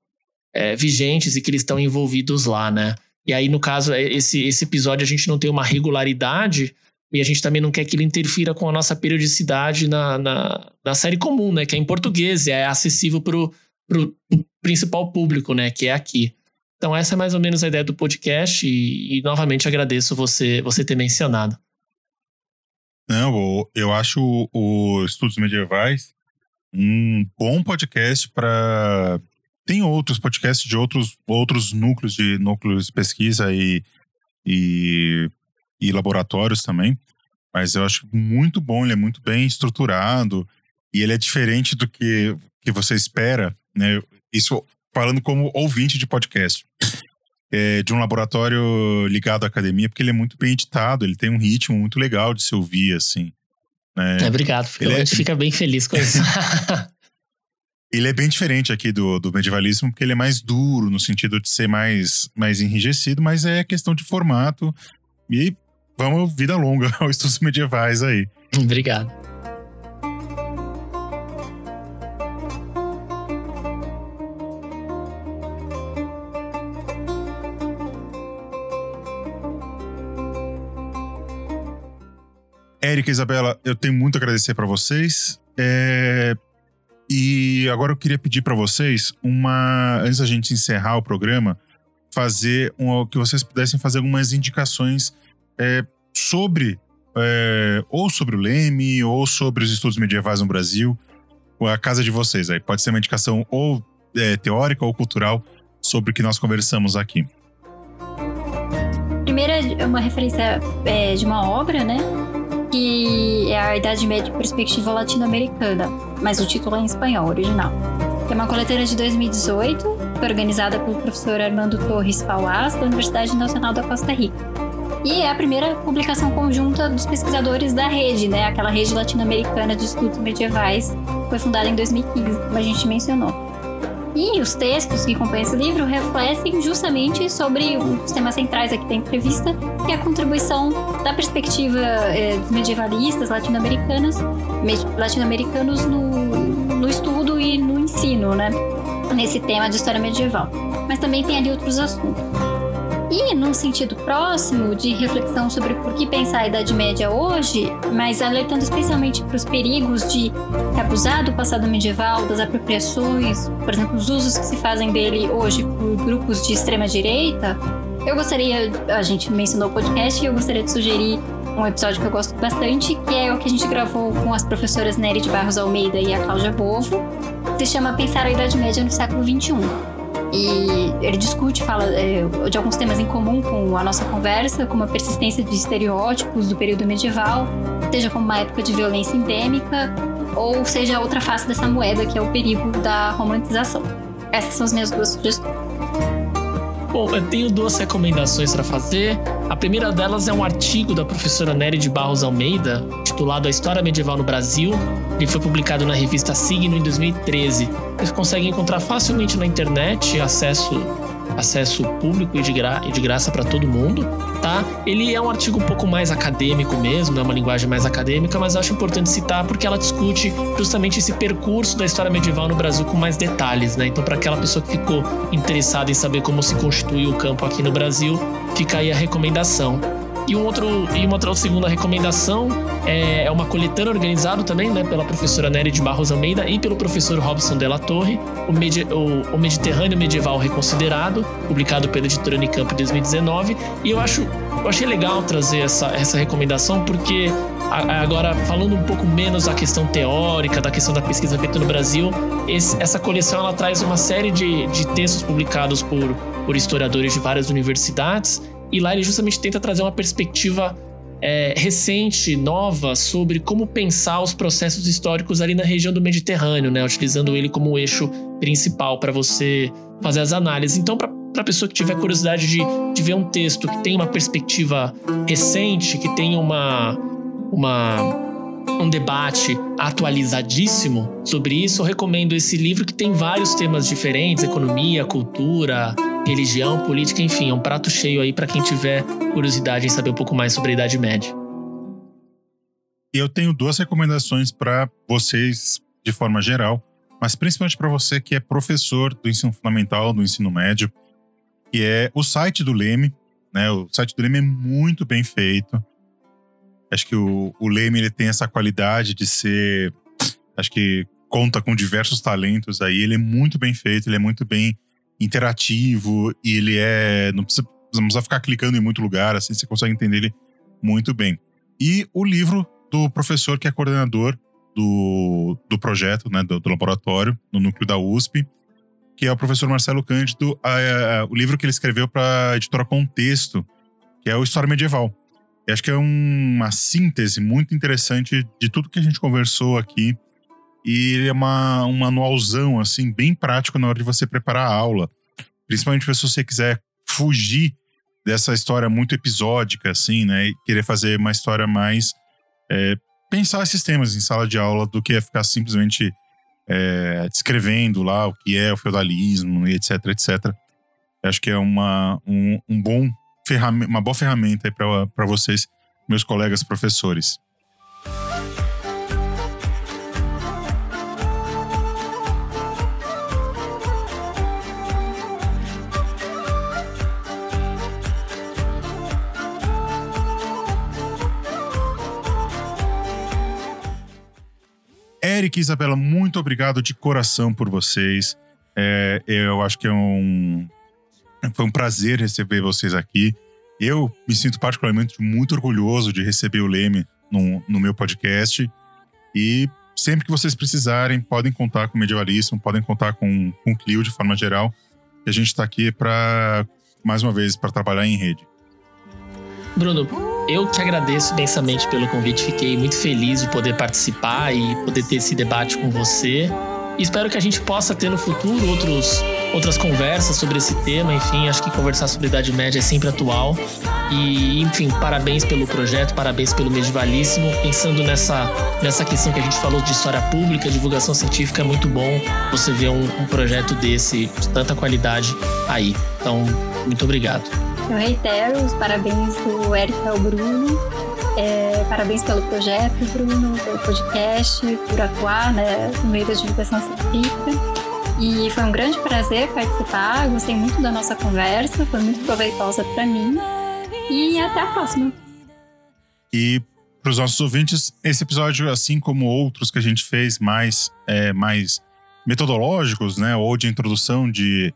é, vigentes e que eles estão envolvidos lá, né? E aí, no caso, é, esse, esse episódio a gente não tem uma regularidade e a gente também não quer que ele interfira com a nossa periodicidade na, na, na série comum, né? Que é em português e é acessível para o principal público, né? Que é aqui. Então, essa é mais ou menos a ideia do podcast e, e novamente agradeço você, você ter mencionado. Não, eu acho o Estudos Medievais um bom podcast para tem outros podcasts de outros, outros núcleos de núcleos de pesquisa e, e, e laboratórios também. Mas eu acho muito bom, ele é muito bem estruturado e ele é diferente do que, que você espera, né? Isso falando como ouvinte de podcast. É, de um laboratório ligado à academia, porque ele é muito bem editado, ele tem um ritmo muito legal de se ouvir, assim. Né? É, obrigado, ele a gente é... fica bem feliz com isso. Ele é bem diferente aqui do, do medievalismo, porque ele é mais duro, no sentido de ser mais, mais enrijecido, mas é questão de formato. E vamos, vida longa aos estudos medievais aí. Obrigado. Érica e Isabela, eu tenho muito a agradecer para vocês. É, e agora eu queria pedir para vocês uma, antes da gente encerrar o programa, fazer um, que vocês pudessem fazer algumas indicações é, sobre é, ou sobre o Leme, ou sobre os estudos medievais no Brasil. A casa de vocês aí. Pode ser uma indicação ou é, teórica ou cultural sobre o que nós conversamos aqui. Primeira é uma referência é, de uma obra, né? Que é a Idade Média Perspectiva Latino-Americana, mas o título é em espanhol, original. É uma coletânea de 2018, foi organizada pelo professor Armando Torres Fauás, da Universidade Nacional da Costa Rica. E é a primeira publicação conjunta dos pesquisadores da rede, né? Aquela rede latino-americana de estudos medievais, foi fundada em 2015, como a gente mencionou. E os textos que compõem esse livro refletem justamente sobre os temas centrais aqui da entrevista, que é a contribuição da perspectiva é, dos medievalistas latino-americanos latino-americanos no, no estudo e no ensino, né? Nesse tema de história medieval. Mas também tem ali outros assuntos. E num sentido próximo de reflexão sobre por que pensar a Idade Média hoje, mas alertando especialmente para os perigos de abusar do passado medieval, das apropriações, por exemplo, os usos que se fazem dele hoje por grupos de extrema direita, eu gostaria, a gente mencionou o podcast e eu gostaria de sugerir um episódio que eu gosto bastante, que é o que a gente gravou com as professoras Nery de Barros Almeida e a Cláudia Bovo, que se chama Pensar a Idade Média no século XXI. E ele discute, fala é, de alguns temas em comum com a nossa conversa, como a persistência de estereótipos do período medieval, seja como uma época de violência endêmica, ou seja outra face dessa moeda, que é o perigo da romantização. Essas são as minhas duas sugestões. Bom, eu tenho duas recomendações para fazer. A primeira delas é um artigo da professora Nery de Barros Almeida, titulado A História Medieval no Brasil. Ele foi publicado na revista Signo em 2013. Você consegue encontrar facilmente na internet, acesso acesso público e de, gra e de graça para todo mundo, tá? Ele é um artigo um pouco mais acadêmico mesmo, é uma linguagem mais acadêmica, mas acho importante citar porque ela discute justamente esse percurso da história medieval no Brasil com mais detalhes, né? Então, para aquela pessoa que ficou interessada em saber como se constitui o campo aqui no Brasil, fica aí a recomendação. E, um outro, e uma outra segunda recomendação é, é uma coletânea organizada também né, pela professora Nery de Barros Almeida e pelo professor Robson Della Torre, o, Medi o, o Mediterrâneo Medieval Reconsiderado, publicado pela editora Unicamp em 2019. E eu acho eu achei legal trazer essa, essa recomendação porque agora falando um pouco menos da questão teórica, da questão da pesquisa feita no Brasil, esse, essa coleção ela traz uma série de, de textos publicados por, por historiadores de várias universidades e lá ele justamente tenta trazer uma perspectiva é, recente, nova, sobre como pensar os processos históricos ali na região do Mediterrâneo, né? Utilizando ele como eixo principal para você fazer as análises. Então, para a pessoa que tiver curiosidade de, de ver um texto que tem uma perspectiva recente, que tem uma, uma um debate atualizadíssimo sobre isso, eu recomendo esse livro que tem vários temas diferentes: economia, cultura, religião, política, enfim, é um prato cheio aí para quem tiver curiosidade em saber um pouco mais sobre a Idade Média. Eu tenho duas recomendações para vocês de forma geral, mas principalmente para você que é professor do ensino fundamental, do ensino médio, que é o site do Leme, né? O site do Leme é muito bem feito. Acho que o, o Leme ele tem essa qualidade de ser, acho que conta com diversos talentos aí. Ele é muito bem feito, ele é muito bem interativo e ele é. Não precisa, não precisa ficar clicando em muito lugar, assim, você consegue entender ele muito bem. E o livro do professor que é coordenador do, do projeto, né, do, do laboratório, no núcleo da USP, que é o professor Marcelo Cândido, a, a, o livro que ele escreveu para a editora Contexto, que é o História Medieval. E acho que é um, uma síntese muito interessante de tudo que a gente conversou aqui e ele é uma, um manualzão, assim, bem prático na hora de você preparar a aula. Principalmente se você quiser fugir dessa história muito episódica, assim, né? E querer fazer uma história mais. É, pensar esses temas em sala de aula do que ficar simplesmente é, descrevendo lá o que é o feudalismo e etc, etc. Acho que é uma, um, um bom uma boa ferramenta para vocês, meus colegas professores. Eric e Isabela, muito obrigado de coração por vocês. É, eu acho que é um, foi um prazer receber vocês aqui. Eu me sinto particularmente muito orgulhoso de receber o Leme no, no meu podcast. E sempre que vocês precisarem, podem contar com o Medievalismo, podem contar com, com o Clio de forma geral. E a gente está aqui para, mais uma vez, para trabalhar em rede. Bruno, eu te agradeço imensamente pelo convite. Fiquei muito feliz de poder participar e poder ter esse debate com você. Espero que a gente possa ter no futuro outros, outras conversas sobre esse tema. Enfim, acho que conversar sobre Idade Média é sempre atual. E, enfim, parabéns pelo projeto, parabéns pelo Medievalíssimo. Pensando nessa, nessa questão que a gente falou de história pública, divulgação científica, é muito bom você ver um, um projeto desse, de tanta qualidade aí. Então, muito obrigado. Eu reitero os parabéns do Eric ao Bruno. É, parabéns pelo projeto, Bruno, pelo podcast, por atuar né, no meio da divulgação científica. E foi um grande prazer participar, gostei muito da nossa conversa, foi muito proveitosa para mim. E até a próxima. E para os nossos ouvintes, esse episódio, assim como outros que a gente fez mais, é, mais metodológicos, né, ou de introdução de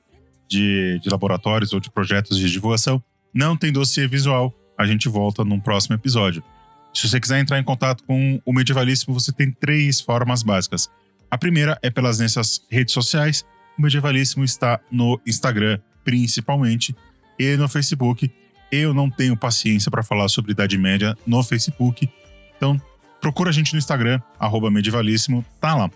de, de laboratórios ou de projetos de divulgação, não tem dossiê visual. A gente volta num próximo episódio. Se você quiser entrar em contato com o Medievalíssimo, você tem três formas básicas. A primeira é pelas nossas redes sociais. O Medievalíssimo está no Instagram, principalmente, e no Facebook. Eu não tenho paciência para falar sobre Idade Média no Facebook. Então, procura a gente no Instagram, medievalíssimo, tá lá.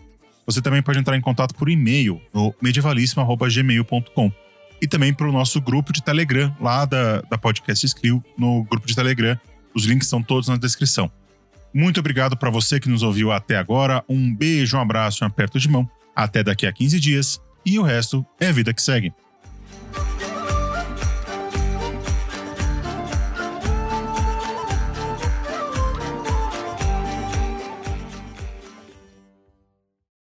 Você também pode entrar em contato por e-mail no medievalíssimo.gmail.com e também pelo nosso grupo de Telegram, lá da, da Podcast Skrill, no grupo de Telegram. Os links estão todos na descrição. Muito obrigado para você que nos ouviu até agora. Um beijo, um abraço, um aperto de mão. Até daqui a 15 dias. E o resto é a vida que segue.